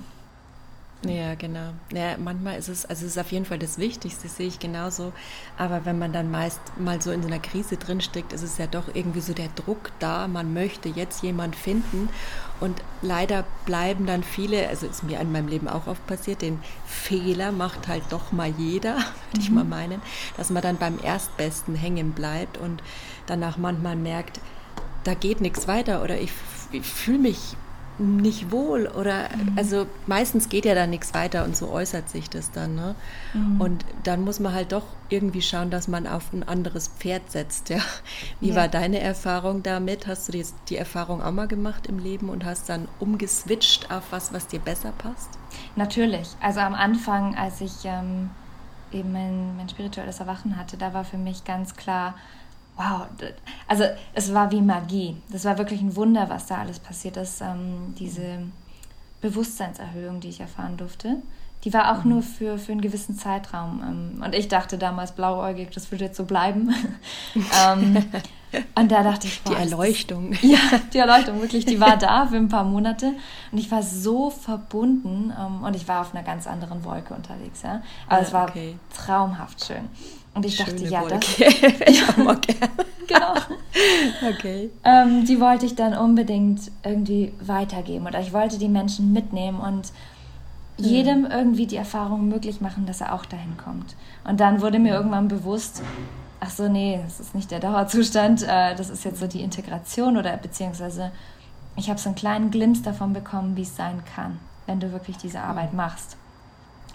Ja, genau. Ja, manchmal ist es, also es ist auf jeden Fall das Wichtigste, sehe ich genauso. Aber wenn man dann meist mal so in so einer Krise drinsteckt, ist es ja doch irgendwie so der Druck da, man möchte jetzt jemand finden. Und leider bleiben dann viele, also ist mir in meinem Leben auch oft passiert, den Fehler macht halt doch mal jeder, würde mhm. ich mal meinen, dass man dann beim Erstbesten hängen bleibt und danach manchmal merkt, da geht nichts weiter oder ich, ich fühle mich nicht wohl oder mhm. also meistens geht ja da nichts weiter und so äußert sich das dann. Ne? Mhm. Und dann muss man halt doch irgendwie schauen, dass man auf ein anderes Pferd setzt. Ja? Wie ja. war deine Erfahrung damit? Hast du die, die Erfahrung auch mal gemacht im Leben und hast dann umgeswitcht auf was, was dir besser passt? Natürlich. Also am Anfang, als ich ähm, eben mein, mein spirituelles Erwachen hatte, da war für mich ganz klar, wow, also es war wie Magie. Das war wirklich ein Wunder, was da alles passiert ist. Ähm, diese Bewusstseinserhöhung, die ich erfahren durfte, die war auch mhm. nur für, für einen gewissen Zeitraum. Ähm, und ich dachte damals blauäugig, das würde jetzt so bleiben. ähm, und da dachte ich, wow, die Erleuchtung. Das, ja, die Erleuchtung, wirklich, die war da für ein paar Monate. Und ich war so verbunden ähm, und ich war auf einer ganz anderen Wolke unterwegs. Ja? Aber ja, es war okay. traumhaft schön. Und ich Schöne dachte, ja, Wolke. das. ich auch mal gerne. genau. Okay. Ähm, die wollte ich dann unbedingt irgendwie weitergeben. Oder ich wollte die Menschen mitnehmen und mhm. jedem irgendwie die Erfahrung möglich machen, dass er auch dahin kommt. Und dann wurde mir irgendwann bewusst, ach so, nee, das ist nicht der Dauerzustand, äh, das ist jetzt so die Integration oder beziehungsweise ich habe so einen kleinen Glimps davon bekommen, wie es sein kann, wenn du wirklich diese Arbeit mhm. machst.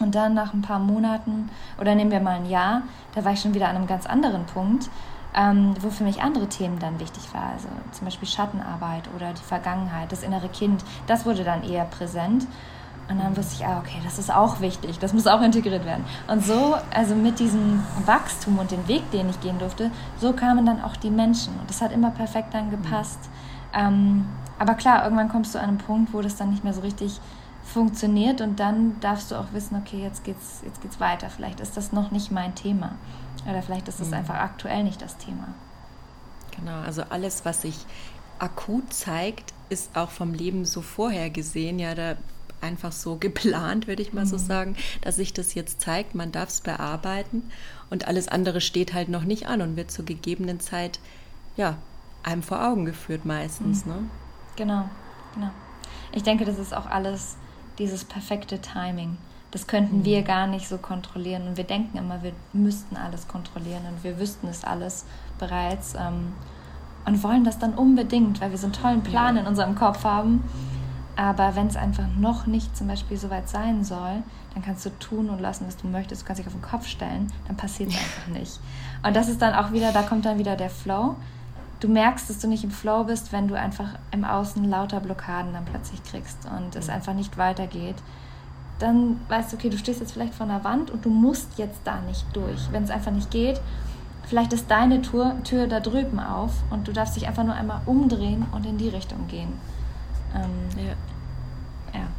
Und dann nach ein paar Monaten, oder nehmen wir mal ein Jahr, da war ich schon wieder an einem ganz anderen Punkt, ähm, wo für mich andere Themen dann wichtig waren. Also zum Beispiel Schattenarbeit oder die Vergangenheit, das innere Kind, das wurde dann eher präsent. Und dann wusste ich, ah, okay, das ist auch wichtig, das muss auch integriert werden. Und so, also mit diesem Wachstum und dem Weg, den ich gehen durfte, so kamen dann auch die Menschen. Und das hat immer perfekt dann gepasst. Mhm. Ähm, aber klar, irgendwann kommst du an einen Punkt, wo das dann nicht mehr so richtig funktioniert und dann darfst du auch wissen, okay, jetzt geht's, jetzt geht's weiter. Vielleicht ist das noch nicht mein Thema. Oder vielleicht ist das mhm. einfach aktuell nicht das Thema. Genau, also alles, was sich akut zeigt, ist auch vom Leben so vorhergesehen. Ja, da einfach so geplant, würde ich mal mhm. so sagen, dass sich das jetzt zeigt. Man darf es bearbeiten und alles andere steht halt noch nicht an und wird zur gegebenen Zeit ja einem vor Augen geführt meistens. Mhm. Ne? Genau, genau. Ich denke, das ist auch alles dieses perfekte Timing. Das könnten mhm. wir gar nicht so kontrollieren. Und wir denken immer, wir müssten alles kontrollieren und wir wüssten es alles bereits. Ähm, und wollen das dann unbedingt, weil wir so einen tollen Plan in unserem Kopf haben. Aber wenn es einfach noch nicht zum Beispiel so weit sein soll, dann kannst du tun und lassen, was du möchtest. Du kannst dich auf den Kopf stellen, dann passiert es einfach nicht. Und das ist dann auch wieder, da kommt dann wieder der Flow. Du merkst, dass du nicht im Flow bist, wenn du einfach im Außen lauter Blockaden dann plötzlich kriegst und es einfach nicht weitergeht. Dann weißt du, okay, du stehst jetzt vielleicht vor einer Wand und du musst jetzt da nicht durch. Wenn es einfach nicht geht, vielleicht ist deine Tür, Tür da drüben auf und du darfst dich einfach nur einmal umdrehen und in die Richtung gehen. Ähm, ja.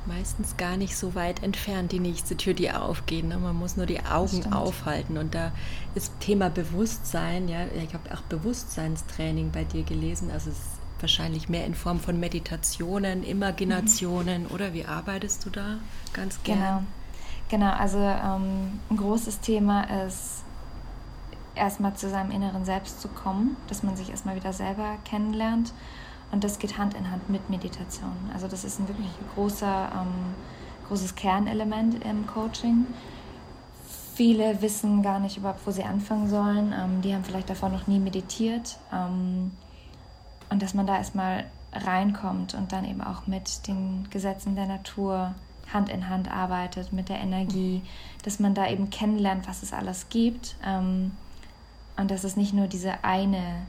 Meistens gar nicht so weit entfernt, die nächste Tür, die aufgeht. Ne? Man muss nur die Augen aufhalten. Und da ist Thema Bewusstsein, ja, ich habe auch Bewusstseinstraining bei dir gelesen. Also es ist wahrscheinlich mehr in Form von Meditationen, Imaginationen, mhm. oder wie arbeitest du da ganz gerne? Genau. Genau, also ähm, ein großes Thema ist, erstmal zu seinem inneren Selbst zu kommen, dass man sich erstmal wieder selber kennenlernt und das geht Hand in Hand mit Meditation. Also das ist ein wirklich großer, ähm, großes Kernelement im Coaching. Viele wissen gar nicht überhaupt, wo sie anfangen sollen. Ähm, die haben vielleicht davor noch nie meditiert. Ähm, und dass man da erstmal reinkommt und dann eben auch mit den Gesetzen der Natur Hand in Hand arbeitet, mit der Energie, dass man da eben kennenlernt, was es alles gibt. Ähm, und dass es nicht nur diese eine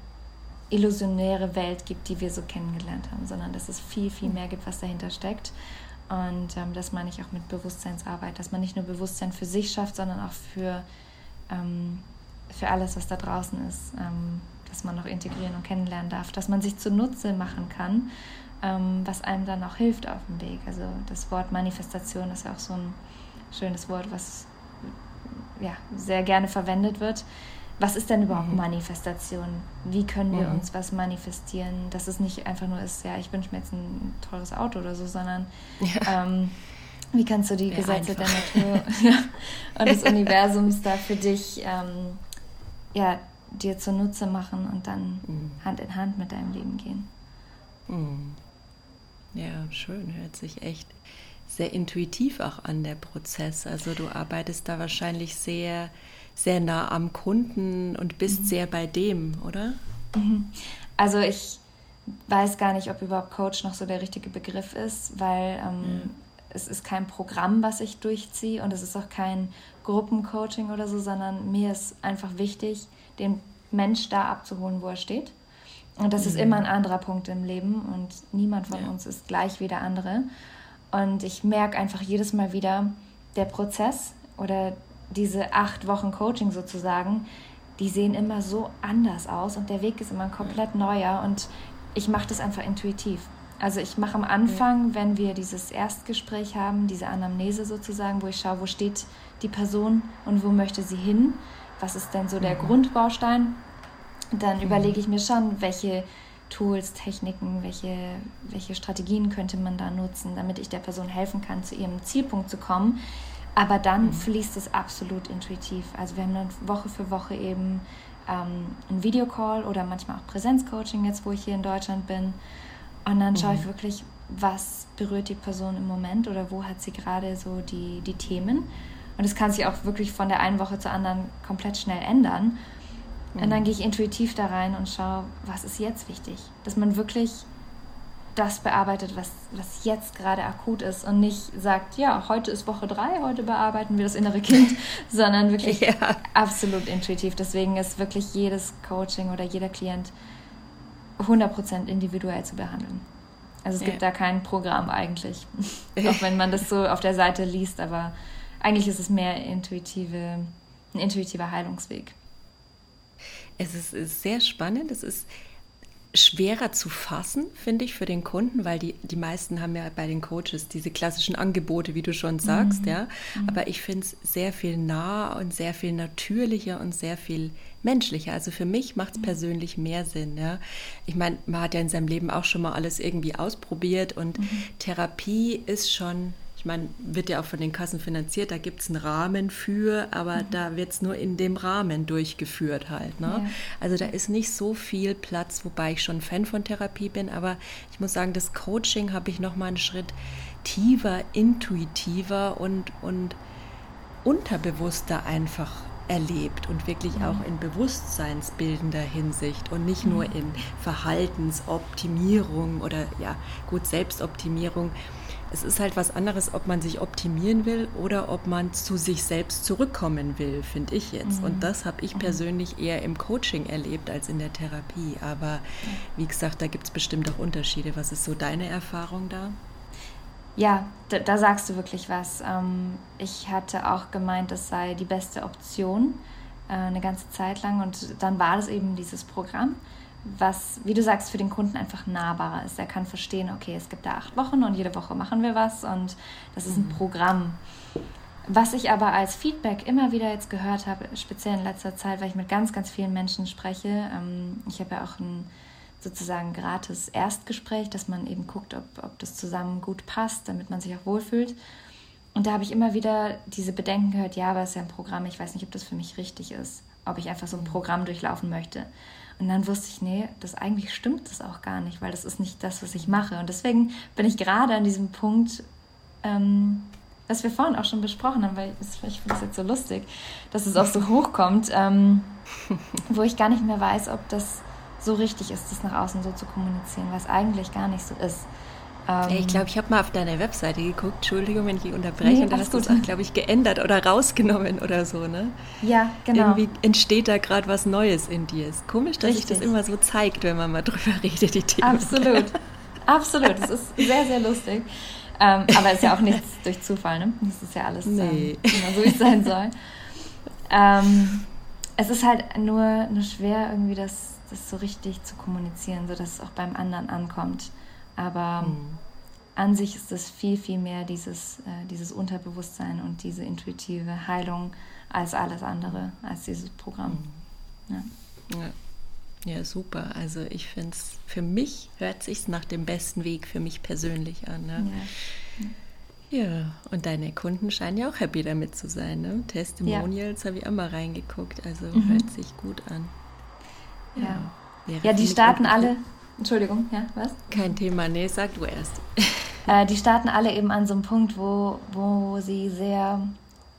illusionäre Welt gibt, die wir so kennengelernt haben, sondern dass es viel, viel mehr gibt, was dahinter steckt. Und ähm, das meine ich auch mit Bewusstseinsarbeit, dass man nicht nur Bewusstsein für sich schafft, sondern auch für, ähm, für alles, was da draußen ist, ähm, dass man noch integrieren und kennenlernen darf, dass man sich zunutze machen kann, ähm, was einem dann auch hilft auf dem Weg. Also das Wort Manifestation ist ja auch so ein schönes Wort, was ja, sehr gerne verwendet wird was ist denn überhaupt mhm. Manifestation? Wie können wir mhm. uns was manifestieren? Dass es nicht einfach nur ist, ja, ich wünsche mir jetzt ein teures Auto oder so, sondern ja. ähm, wie kannst du die ja, Gesetze einfach. der Natur und des Universums da für dich ähm, ja, dir zunutze machen und dann mhm. Hand in Hand mit deinem Leben gehen? Mhm. Ja, schön, hört sich echt sehr intuitiv auch an der Prozess. Also du arbeitest da wahrscheinlich sehr sehr nah am Kunden und bist mhm. sehr bei dem, oder? Mhm. Also ich weiß gar nicht, ob überhaupt Coach noch so der richtige Begriff ist, weil ähm, ja. es ist kein Programm, was ich durchziehe und es ist auch kein Gruppencoaching oder so, sondern mir ist einfach wichtig, den Mensch da abzuholen, wo er steht. Und das mhm. ist immer ein anderer Punkt im Leben und niemand von ja. uns ist gleich wie der andere. Und ich merke einfach jedes Mal wieder, der Prozess oder diese acht Wochen Coaching sozusagen, die sehen immer so anders aus und der Weg ist immer ein komplett neuer und ich mache das einfach intuitiv. Also ich mache am Anfang, wenn wir dieses Erstgespräch haben, diese Anamnese sozusagen, wo ich schaue, wo steht die Person und wo möchte sie hin, was ist denn so der mhm. Grundbaustein, dann mhm. überlege ich mir schon, welche Tools, Techniken, welche, welche Strategien könnte man da nutzen, damit ich der Person helfen kann, zu ihrem Zielpunkt zu kommen. Aber dann mhm. fließt es absolut intuitiv. Also wir haben dann Woche für Woche eben ähm, einen Videocall oder manchmal auch Präsenzcoaching jetzt, wo ich hier in Deutschland bin. Und dann mhm. schaue ich mhm. wirklich, was berührt die Person im Moment oder wo hat sie gerade so die, die Themen. Und das kann sich auch wirklich von der einen Woche zur anderen komplett schnell ändern. Mhm. Und dann mhm. gehe ich intuitiv da rein und schaue, was ist jetzt wichtig. Dass man wirklich das bearbeitet, was, was jetzt gerade akut ist und nicht sagt, ja, heute ist Woche drei, heute bearbeiten wir das innere Kind, sondern wirklich ja. absolut intuitiv. Deswegen ist wirklich jedes Coaching oder jeder Klient 100% individuell zu behandeln. Also es gibt da kein Programm eigentlich, auch wenn man das so auf der Seite liest, aber eigentlich ist es mehr intuitive, ein intuitiver Heilungsweg. Es ist, ist sehr spannend. Es ist schwerer zu fassen, finde ich, für den Kunden, weil die, die meisten haben ja bei den Coaches diese klassischen Angebote, wie du schon sagst, mhm. ja. Mhm. Aber ich finde es sehr viel nah und sehr viel natürlicher und sehr viel menschlicher. Also für mich macht es mhm. persönlich mehr Sinn, ja. Ich meine, man hat ja in seinem Leben auch schon mal alles irgendwie ausprobiert und mhm. Therapie ist schon ich meine, wird ja auch von den Kassen finanziert, da gibt es einen Rahmen für, aber mhm. da wird es nur in dem Rahmen durchgeführt halt. Ne? Ja. Also da ist nicht so viel Platz, wobei ich schon Fan von Therapie bin, aber ich muss sagen, das Coaching habe ich noch mal einen Schritt tiefer, intuitiver und, und unterbewusster einfach erlebt und wirklich mhm. auch in bewusstseinsbildender Hinsicht und nicht nur mhm. in Verhaltensoptimierung oder ja, gut Selbstoptimierung es ist halt was anderes, ob man sich optimieren will oder ob man zu sich selbst zurückkommen will, finde ich jetzt. Mhm. Und das habe ich mhm. persönlich eher im Coaching erlebt als in der Therapie. Aber wie gesagt, da gibt es bestimmt auch Unterschiede. Was ist so deine Erfahrung da? Ja, da, da sagst du wirklich was. Ähm, ich hatte auch gemeint, es sei die beste Option äh, eine ganze Zeit lang. Und dann war das eben dieses Programm was, wie du sagst, für den Kunden einfach nahbarer ist. Er kann verstehen, okay, es gibt da acht Wochen und jede Woche machen wir was und das ist ein mhm. Programm. Was ich aber als Feedback immer wieder jetzt gehört habe, speziell in letzter Zeit, weil ich mit ganz, ganz vielen Menschen spreche, ähm, ich habe ja auch ein sozusagen gratis Erstgespräch, dass man eben guckt, ob, ob das zusammen gut passt, damit man sich auch wohlfühlt. Und da habe ich immer wieder diese Bedenken gehört, ja, aber es ist ja ein Programm, ich weiß nicht, ob das für mich richtig ist, ob ich einfach so ein Programm durchlaufen möchte. Und dann wusste ich, nee, das eigentlich stimmt das auch gar nicht, weil das ist nicht das, was ich mache. Und deswegen bin ich gerade an diesem Punkt, ähm, was wir vorhin auch schon besprochen haben, weil ich finde das jetzt so lustig, dass es auch so hochkommt, ähm, wo ich gar nicht mehr weiß, ob das so richtig ist, das nach außen so zu kommunizieren, was eigentlich gar nicht so ist. Ähm, ich glaube, ich habe mal auf deiner Webseite geguckt, Entschuldigung, wenn ich dich unterbreche, nee, und da hast du es auch, glaube ich, geändert oder rausgenommen oder so, ne? Ja, genau. Irgendwie entsteht da gerade was Neues in dir. Ist komisch, dass Richtig. sich das immer so zeigt, wenn man mal drüber redet, die Themen. Absolut, absolut. Das ist sehr, sehr lustig. Ähm, aber es ist ja auch nichts durch Zufall, ne? Das ist ja alles nee. ähm, immer so, wie es sein soll. Ähm, es ist halt nur, nur schwer, irgendwie das, das so richtig zu kommunizieren, sodass es auch beim anderen ankommt. Aber mhm. an sich ist es viel, viel mehr dieses, äh, dieses Unterbewusstsein und diese intuitive Heilung als alles andere, als dieses Programm. Mhm. Ja. ja. Ja, super. Also ich finde es, für mich hört sich nach dem besten Weg für mich persönlich an. Ne? Ja. ja. und deine Kunden scheinen ja auch happy damit zu sein. Ne? Testimonials ja. habe ich auch mal reingeguckt. Also mhm. hört sich gut an. Ja, ja. ja die starten alle, Entschuldigung, ja, was? Kein Thema, nee, sag du erst. Äh, die starten alle eben an so einem Punkt, wo, wo sie sehr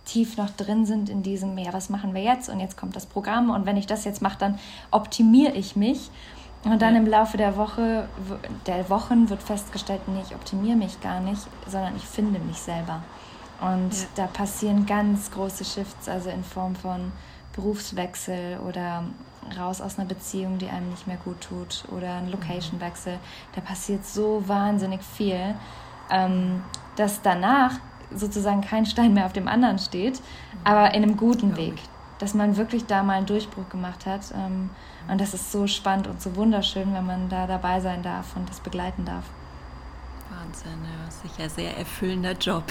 tief noch drin sind in diesem, ja, was machen wir jetzt? Und jetzt kommt das Programm und wenn ich das jetzt mache, dann optimiere ich mich. Und dann ja. im Laufe der Woche, der Wochen wird festgestellt, nee, ich optimiere mich gar nicht, sondern ich finde mich selber. Und ja. da passieren ganz große Shifts, also in Form von Berufswechsel oder raus aus einer Beziehung, die einem nicht mehr gut tut oder ein Location-Wechsel. Da passiert so wahnsinnig viel, ähm, dass danach sozusagen kein Stein mehr auf dem anderen steht, aber in einem guten Weg. Dass man wirklich da mal einen Durchbruch gemacht hat. Ähm, und das ist so spannend und so wunderschön, wenn man da dabei sein darf und das begleiten darf. Wahnsinn, ja, sicher sehr erfüllender Job.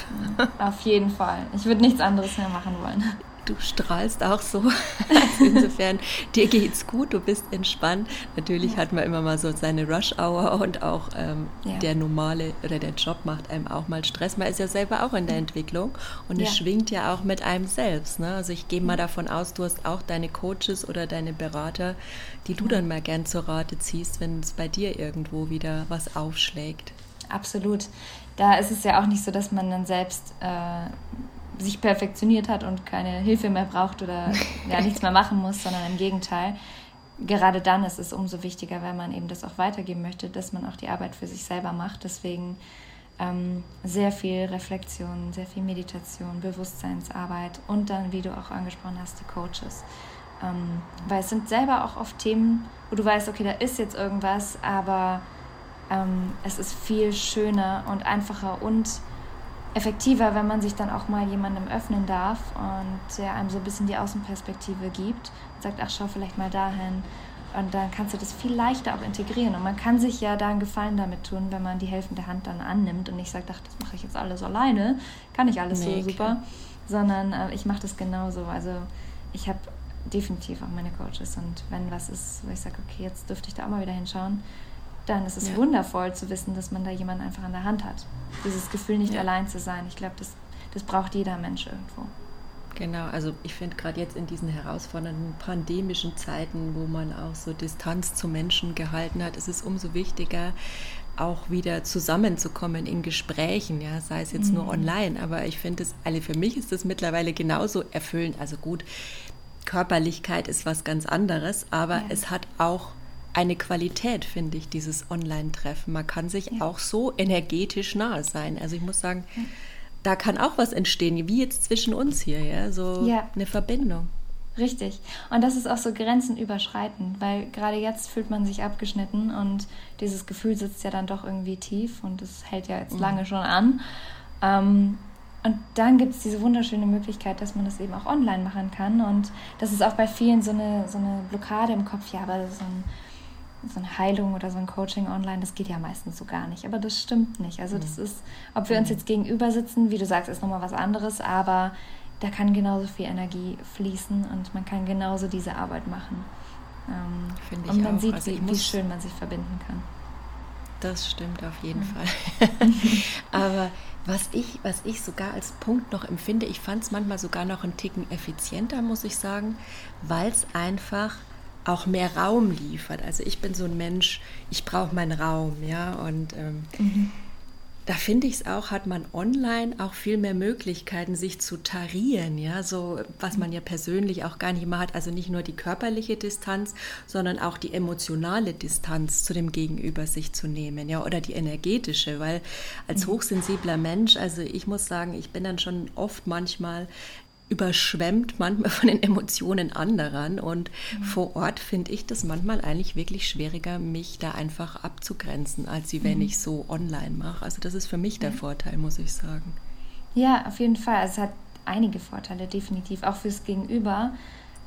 Auf jeden Fall. Ich würde nichts anderes mehr machen wollen du strahlst auch so. Also insofern, dir geht's gut, du bist entspannt. Natürlich ja. hat man immer mal so seine Rush-Hour und auch ähm, ja. der normale oder der Job macht einem auch mal Stress. Man ist ja selber auch in der Entwicklung und ja. es schwingt ja auch mit einem selbst. Ne? Also ich gehe mal davon aus, du hast auch deine Coaches oder deine Berater, die du dann mal gern zur Rate ziehst, wenn es bei dir irgendwo wieder was aufschlägt. Absolut. Da ist es ja auch nicht so, dass man dann selbst äh, sich perfektioniert hat und keine Hilfe mehr braucht oder ja, nichts mehr machen muss, sondern im Gegenteil. Gerade dann ist es umso wichtiger, weil man eben das auch weitergeben möchte, dass man auch die Arbeit für sich selber macht. Deswegen ähm, sehr viel Reflexion, sehr viel Meditation, Bewusstseinsarbeit und dann, wie du auch angesprochen hast, die Coaches. Ähm, weil es sind selber auch oft Themen, wo du weißt, okay, da ist jetzt irgendwas, aber ähm, es ist viel schöner und einfacher und effektiver, wenn man sich dann auch mal jemandem öffnen darf und der einem so ein bisschen die Außenperspektive gibt und sagt, ach schau vielleicht mal dahin. Und dann kannst du das viel leichter auch integrieren. Und man kann sich ja da einen Gefallen damit tun, wenn man die helfende Hand dann annimmt und nicht sagt, ach, das mache ich jetzt alles alleine, kann ich alles nee, so super, klar. sondern äh, ich mache das genauso. Also ich habe definitiv auch meine Coaches und wenn was ist, wo ich sage, okay, jetzt dürfte ich da auch mal wieder hinschauen, dann ist es ja. wundervoll zu wissen, dass man da jemanden einfach an der Hand hat. Dieses Gefühl, nicht ja. allein zu sein. Ich glaube, das, das braucht jeder Mensch irgendwo. Genau, also ich finde gerade jetzt in diesen herausfordernden pandemischen Zeiten, wo man auch so Distanz zu Menschen gehalten hat, ist es umso wichtiger, auch wieder zusammenzukommen in Gesprächen, ja, sei es jetzt mhm. nur online, aber ich finde es, alle für mich ist das mittlerweile genauso erfüllend. Also gut, Körperlichkeit ist was ganz anderes, aber ja. es hat auch eine Qualität, finde ich, dieses Online-Treffen. Man kann sich ja. auch so energetisch nahe sein. Also ich muss sagen, ja. da kann auch was entstehen, wie jetzt zwischen uns hier, ja, so ja. eine Verbindung. Richtig. Und das ist auch so grenzenüberschreitend, weil gerade jetzt fühlt man sich abgeschnitten und dieses Gefühl sitzt ja dann doch irgendwie tief und es hält ja jetzt mhm. lange schon an. Ähm, und dann gibt es diese wunderschöne Möglichkeit, dass man das eben auch online machen kann. Und das ist auch bei vielen so eine, so eine Blockade im Kopf, ja, aber so ein so eine Heilung oder so ein Coaching online, das geht ja meistens so gar nicht. Aber das stimmt nicht. Also das mhm. ist, ob wir uns mhm. jetzt gegenüber sitzen, wie du sagst, ist nochmal was anderes, aber da kann genauso viel Energie fließen und man kann genauso diese Arbeit machen. Ähm, Finde ich Und man auch. sieht, also wie, wie schön man sich verbinden kann. Das stimmt auf jeden mhm. Fall. aber was ich, was ich sogar als Punkt noch empfinde, ich fand es manchmal sogar noch einen Ticken effizienter, muss ich sagen, weil es einfach auch mehr Raum liefert. Also ich bin so ein Mensch, ich brauche meinen Raum, ja. Und ähm, mhm. da finde ich es auch, hat man online auch viel mehr Möglichkeiten, sich zu tarieren, ja, so was man ja persönlich auch gar nicht immer hat. Also nicht nur die körperliche Distanz, sondern auch die emotionale Distanz zu dem Gegenüber sich zu nehmen, ja, oder die energetische, weil als mhm. hochsensibler Mensch, also ich muss sagen, ich bin dann schon oft manchmal überschwemmt manchmal von den Emotionen anderer. Und mhm. vor Ort finde ich das manchmal eigentlich wirklich schwieriger, mich da einfach abzugrenzen, als wie wenn mhm. ich so online mache. Also das ist für mich der ja. Vorteil, muss ich sagen. Ja, auf jeden Fall. Es hat einige Vorteile, definitiv, auch fürs Gegenüber.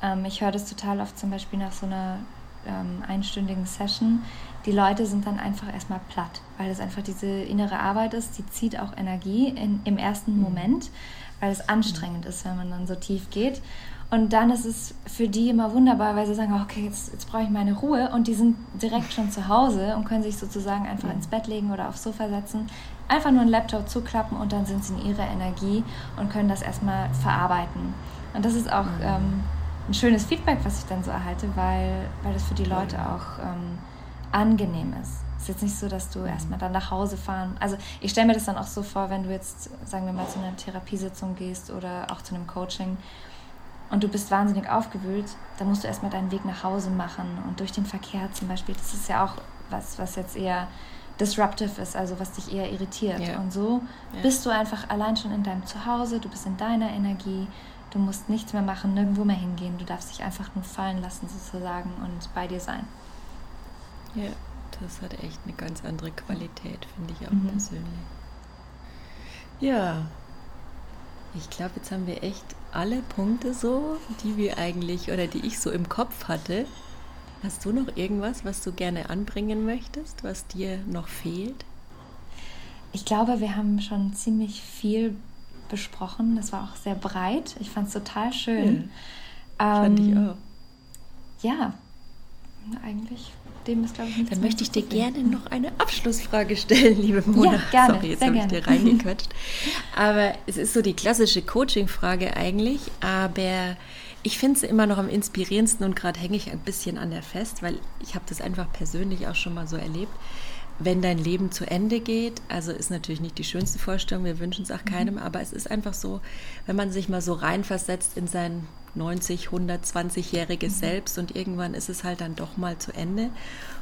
Ähm, ich höre das total oft zum Beispiel nach so einer ähm, einstündigen Session. Die Leute sind dann einfach erstmal platt, weil es einfach diese innere Arbeit ist, die zieht auch Energie in, im ersten mhm. Moment weil es anstrengend ist, wenn man dann so tief geht. Und dann ist es für die immer wunderbar, weil sie sagen, okay, jetzt, jetzt brauche ich meine Ruhe und die sind direkt schon zu Hause und können sich sozusagen einfach ins Bett legen oder aufs Sofa setzen, einfach nur einen Laptop zuklappen und dann sind sie in ihrer Energie und können das erstmal verarbeiten. Und das ist auch ähm, ein schönes Feedback, was ich dann so erhalte, weil, weil das für die Leute auch ähm, angenehm ist. Ist jetzt nicht so, dass du erstmal dann nach Hause fahren. Also ich stelle mir das dann auch so vor, wenn du jetzt, sagen wir mal, zu einer Therapiesitzung gehst oder auch zu einem Coaching und du bist wahnsinnig aufgewühlt, dann musst du erstmal deinen Weg nach Hause machen und durch den Verkehr zum Beispiel. Das ist ja auch was, was jetzt eher disruptive ist, also was dich eher irritiert. Ja. Und so ja. bist du einfach allein schon in deinem Zuhause, du bist in deiner Energie, du musst nichts mehr machen, nirgendwo mehr hingehen, du darfst dich einfach nur fallen lassen sozusagen und bei dir sein. Ja das hat echt eine ganz andere Qualität, finde ich auch mhm. persönlich. Ja, ich glaube, jetzt haben wir echt alle Punkte so, die wir eigentlich oder die ich so im Kopf hatte. Hast du noch irgendwas, was du gerne anbringen möchtest, was dir noch fehlt? Ich glaube, wir haben schon ziemlich viel besprochen. Das war auch sehr breit. Ich fand es total schön. Ja, ähm, fand ich auch. Ja, eigentlich dem ist, glaube ich, nichts Dann möchte ich dir gerne noch eine Abschlussfrage stellen, liebe Mona. Ja, gerne. Sorry, jetzt habe ich dir reingequatscht. aber es ist so die klassische Coaching-Frage eigentlich, aber ich finde sie immer noch am inspirierendsten und gerade hänge ich ein bisschen an der fest, weil ich habe das einfach persönlich auch schon mal so erlebt. Wenn dein Leben zu Ende geht, also ist natürlich nicht die schönste Vorstellung, wir wünschen es auch mhm. keinem, mhm. aber es ist einfach so, wenn man sich mal so reinversetzt in sein 90, 120-jähriges mhm. Selbst und irgendwann ist es halt dann doch mal zu Ende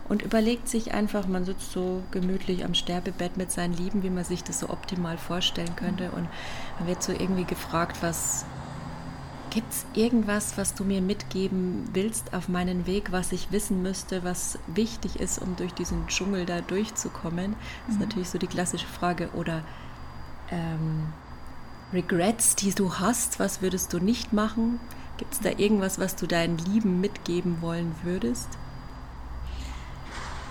und überlegt sich einfach, man sitzt so gemütlich am Sterbebett mit seinen Lieben, wie man sich das so optimal vorstellen könnte und man wird so irgendwie gefragt, was Gibt es irgendwas, was du mir mitgeben willst auf meinen Weg, was ich wissen müsste, was wichtig ist, um durch diesen Dschungel da durchzukommen? Das ist mhm. natürlich so die klassische Frage. Oder ähm, Regrets, die du hast, was würdest du nicht machen? Gibt es da irgendwas, was du deinen Lieben mitgeben wollen würdest?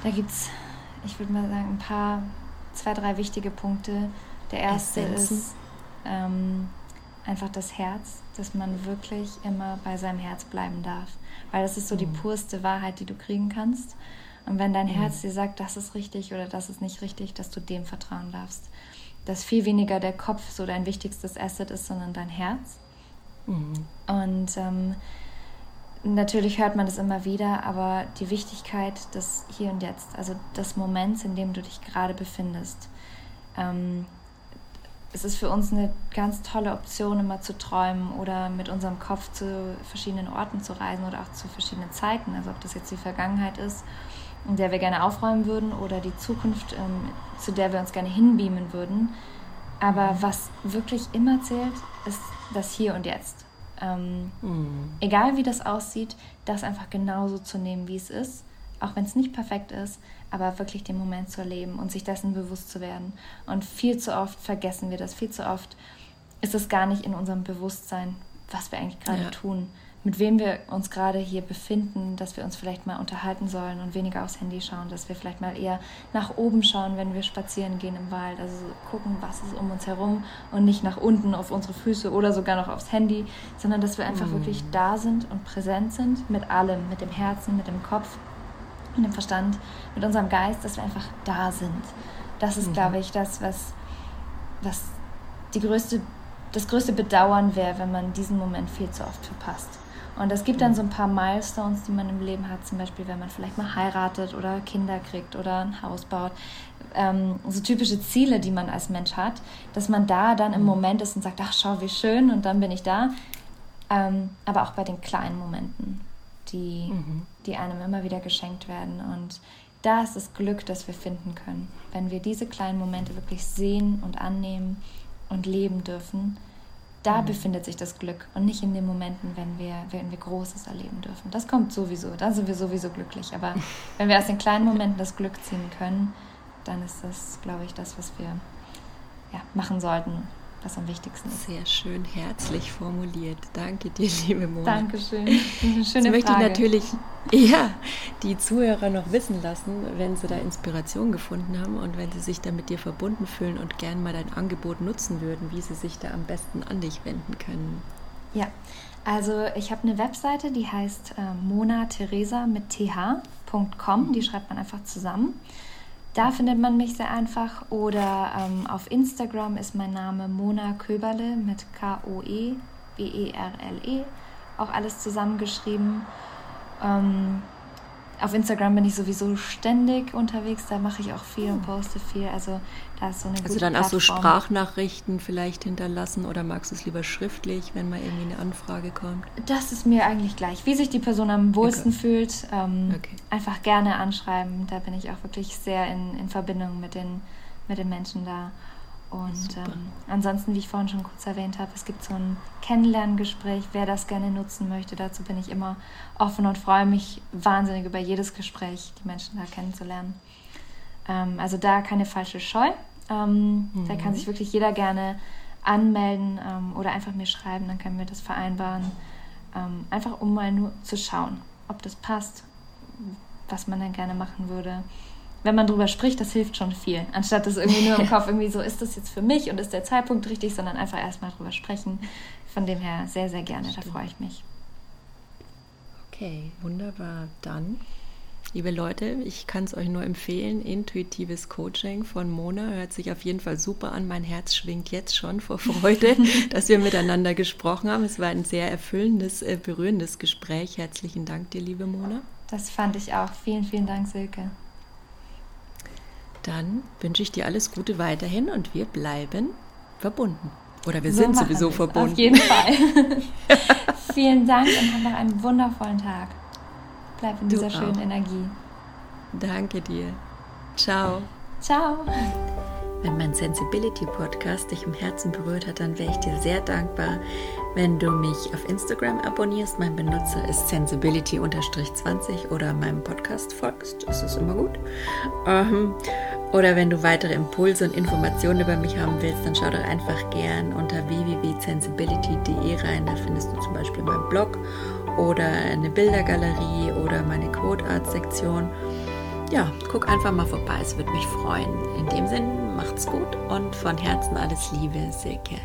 Da gibt es, ich würde mal sagen, ein paar, zwei, drei wichtige Punkte. Der erste Essenzen. ist ähm, einfach das Herz, dass man wirklich immer bei seinem Herz bleiben darf. Weil das ist so mhm. die purste Wahrheit, die du kriegen kannst. Und wenn dein mhm. Herz dir sagt, das ist richtig oder das ist nicht richtig, dass du dem vertrauen darfst. Dass viel weniger der Kopf so dein wichtigstes Asset ist, sondern dein Herz. Mhm. Und ähm, natürlich hört man das immer wieder, aber die Wichtigkeit des Hier und Jetzt, also des Moments, in dem du dich gerade befindest. Ähm, es ist für uns eine ganz tolle Option, immer zu träumen oder mit unserem Kopf zu verschiedenen Orten zu reisen oder auch zu verschiedenen Zeiten. Also ob das jetzt die Vergangenheit ist, in der wir gerne aufräumen würden oder die Zukunft, ähm, zu der wir uns gerne hinbeamen würden. Aber was wirklich immer zählt, ist das Hier und Jetzt. Ähm, mhm. Egal wie das aussieht, das einfach genauso zu nehmen, wie es ist, auch wenn es nicht perfekt ist, aber wirklich den Moment zu erleben und sich dessen bewusst zu werden. Und viel zu oft vergessen wir das, viel zu oft ist es gar nicht in unserem Bewusstsein, was wir eigentlich gerade ja. tun mit wem wir uns gerade hier befinden, dass wir uns vielleicht mal unterhalten sollen und weniger aufs Handy schauen, dass wir vielleicht mal eher nach oben schauen, wenn wir spazieren gehen im Wald, also gucken, was ist um uns herum und nicht nach unten auf unsere Füße oder sogar noch aufs Handy, sondern dass wir einfach mm. wirklich da sind und präsent sind mit allem, mit dem Herzen, mit dem Kopf, mit dem Verstand, mit unserem Geist, dass wir einfach da sind. Das ist, mhm. glaube ich, das, was, was die größte, das größte Bedauern wäre, wenn man diesen Moment viel zu oft verpasst. Und es gibt dann so ein paar Milestones, die man im Leben hat, zum Beispiel, wenn man vielleicht mal heiratet oder Kinder kriegt oder ein Haus baut. Ähm, so typische Ziele, die man als Mensch hat, dass man da dann im mhm. Moment ist und sagt, ach schau, wie schön und dann bin ich da. Ähm, aber auch bei den kleinen Momenten, die, mhm. die einem immer wieder geschenkt werden. Und da ist das Glück, das wir finden können. Wenn wir diese kleinen Momente wirklich sehen und annehmen und leben dürfen, da mhm. befindet sich das Glück und nicht in den Momenten, wenn wir, wenn wir Großes erleben dürfen. Das kommt sowieso, da sind wir sowieso glücklich. Aber wenn wir aus den kleinen Momenten das Glück ziehen können, dann ist das, glaube ich, das, was wir ja, machen sollten was am wichtigsten ist. Sehr schön herzlich formuliert. Danke dir, liebe Mona. Dankeschön. Schöne Jetzt möchte ich natürlich ja, die Zuhörer noch wissen lassen, wenn sie da Inspiration gefunden haben und wenn sie sich da mit dir verbunden fühlen und gern mal dein Angebot nutzen würden, wie sie sich da am besten an dich wenden können. Ja, also ich habe eine Webseite, die heißt äh, monatheresa mit th.com, die schreibt man einfach zusammen. Da findet man mich sehr einfach. Oder ähm, auf Instagram ist mein Name Mona Köberle mit K-O-E, B-E-R-L-E. -E. Auch alles zusammengeschrieben. Ähm, auf Instagram bin ich sowieso ständig unterwegs, da mache ich auch viel und poste viel. Also da ist so eine Also dann auch so Sprachnachrichten vielleicht hinterlassen oder magst du es lieber schriftlich, wenn mal irgendwie eine Anfrage kommt? Das ist mir eigentlich gleich. Wie sich die Person am wohlsten okay. fühlt, ähm, okay. einfach gerne anschreiben. Da bin ich auch wirklich sehr in, in Verbindung mit den, mit den Menschen da. Und ähm, ansonsten, wie ich vorhin schon kurz erwähnt habe, es gibt so ein Kennenlerngespräch, wer das gerne nutzen möchte. Dazu bin ich immer offen und freue mich wahnsinnig über jedes Gespräch, die Menschen da kennenzulernen. Ähm, also da keine falsche Scheu. Ähm, mhm. Da kann mhm. sich wirklich jeder gerne anmelden ähm, oder einfach mir schreiben, dann können wir das vereinbaren. Ähm, einfach um mal nur zu schauen, ob das passt, was man dann gerne machen würde wenn man drüber spricht, das hilft schon viel. Anstatt das irgendwie nur im Kopf irgendwie so, ist das jetzt für mich und ist der Zeitpunkt richtig, sondern einfach erstmal drüber sprechen. Von dem her sehr, sehr gerne, da freue ich mich. Okay, wunderbar. Dann, liebe Leute, ich kann es euch nur empfehlen, intuitives Coaching von Mona hört sich auf jeden Fall super an. Mein Herz schwingt jetzt schon vor Freude, dass wir miteinander gesprochen haben. Es war ein sehr erfüllendes, äh, berührendes Gespräch. Herzlichen Dank dir, liebe Mona. Das fand ich auch. Vielen, vielen Dank, Silke. Dann wünsche ich dir alles Gute weiterhin und wir bleiben verbunden. Oder wir so sind sowieso verbunden. Auf jeden Fall. Vielen Dank und hab noch einen wundervollen Tag. Bleib in du dieser auch. schönen Energie. Danke dir. Ciao. Ciao. Wenn mein Sensibility Podcast dich im Herzen berührt hat, dann wäre ich dir sehr dankbar, wenn du mich auf Instagram abonnierst. Mein Benutzer ist sensibility-20 oder meinem Podcast folgst. Das ist immer gut. Ähm, oder wenn du weitere Impulse und Informationen über mich haben willst, dann schau doch einfach gern unter www.sensibility.de rein. Da findest du zum Beispiel meinen Blog oder eine Bildergalerie oder meine Code Art Sektion ja, guck einfach mal vorbei, es würde mich freuen. In dem Sinn, macht's gut und von Herzen alles Liebe, Silke.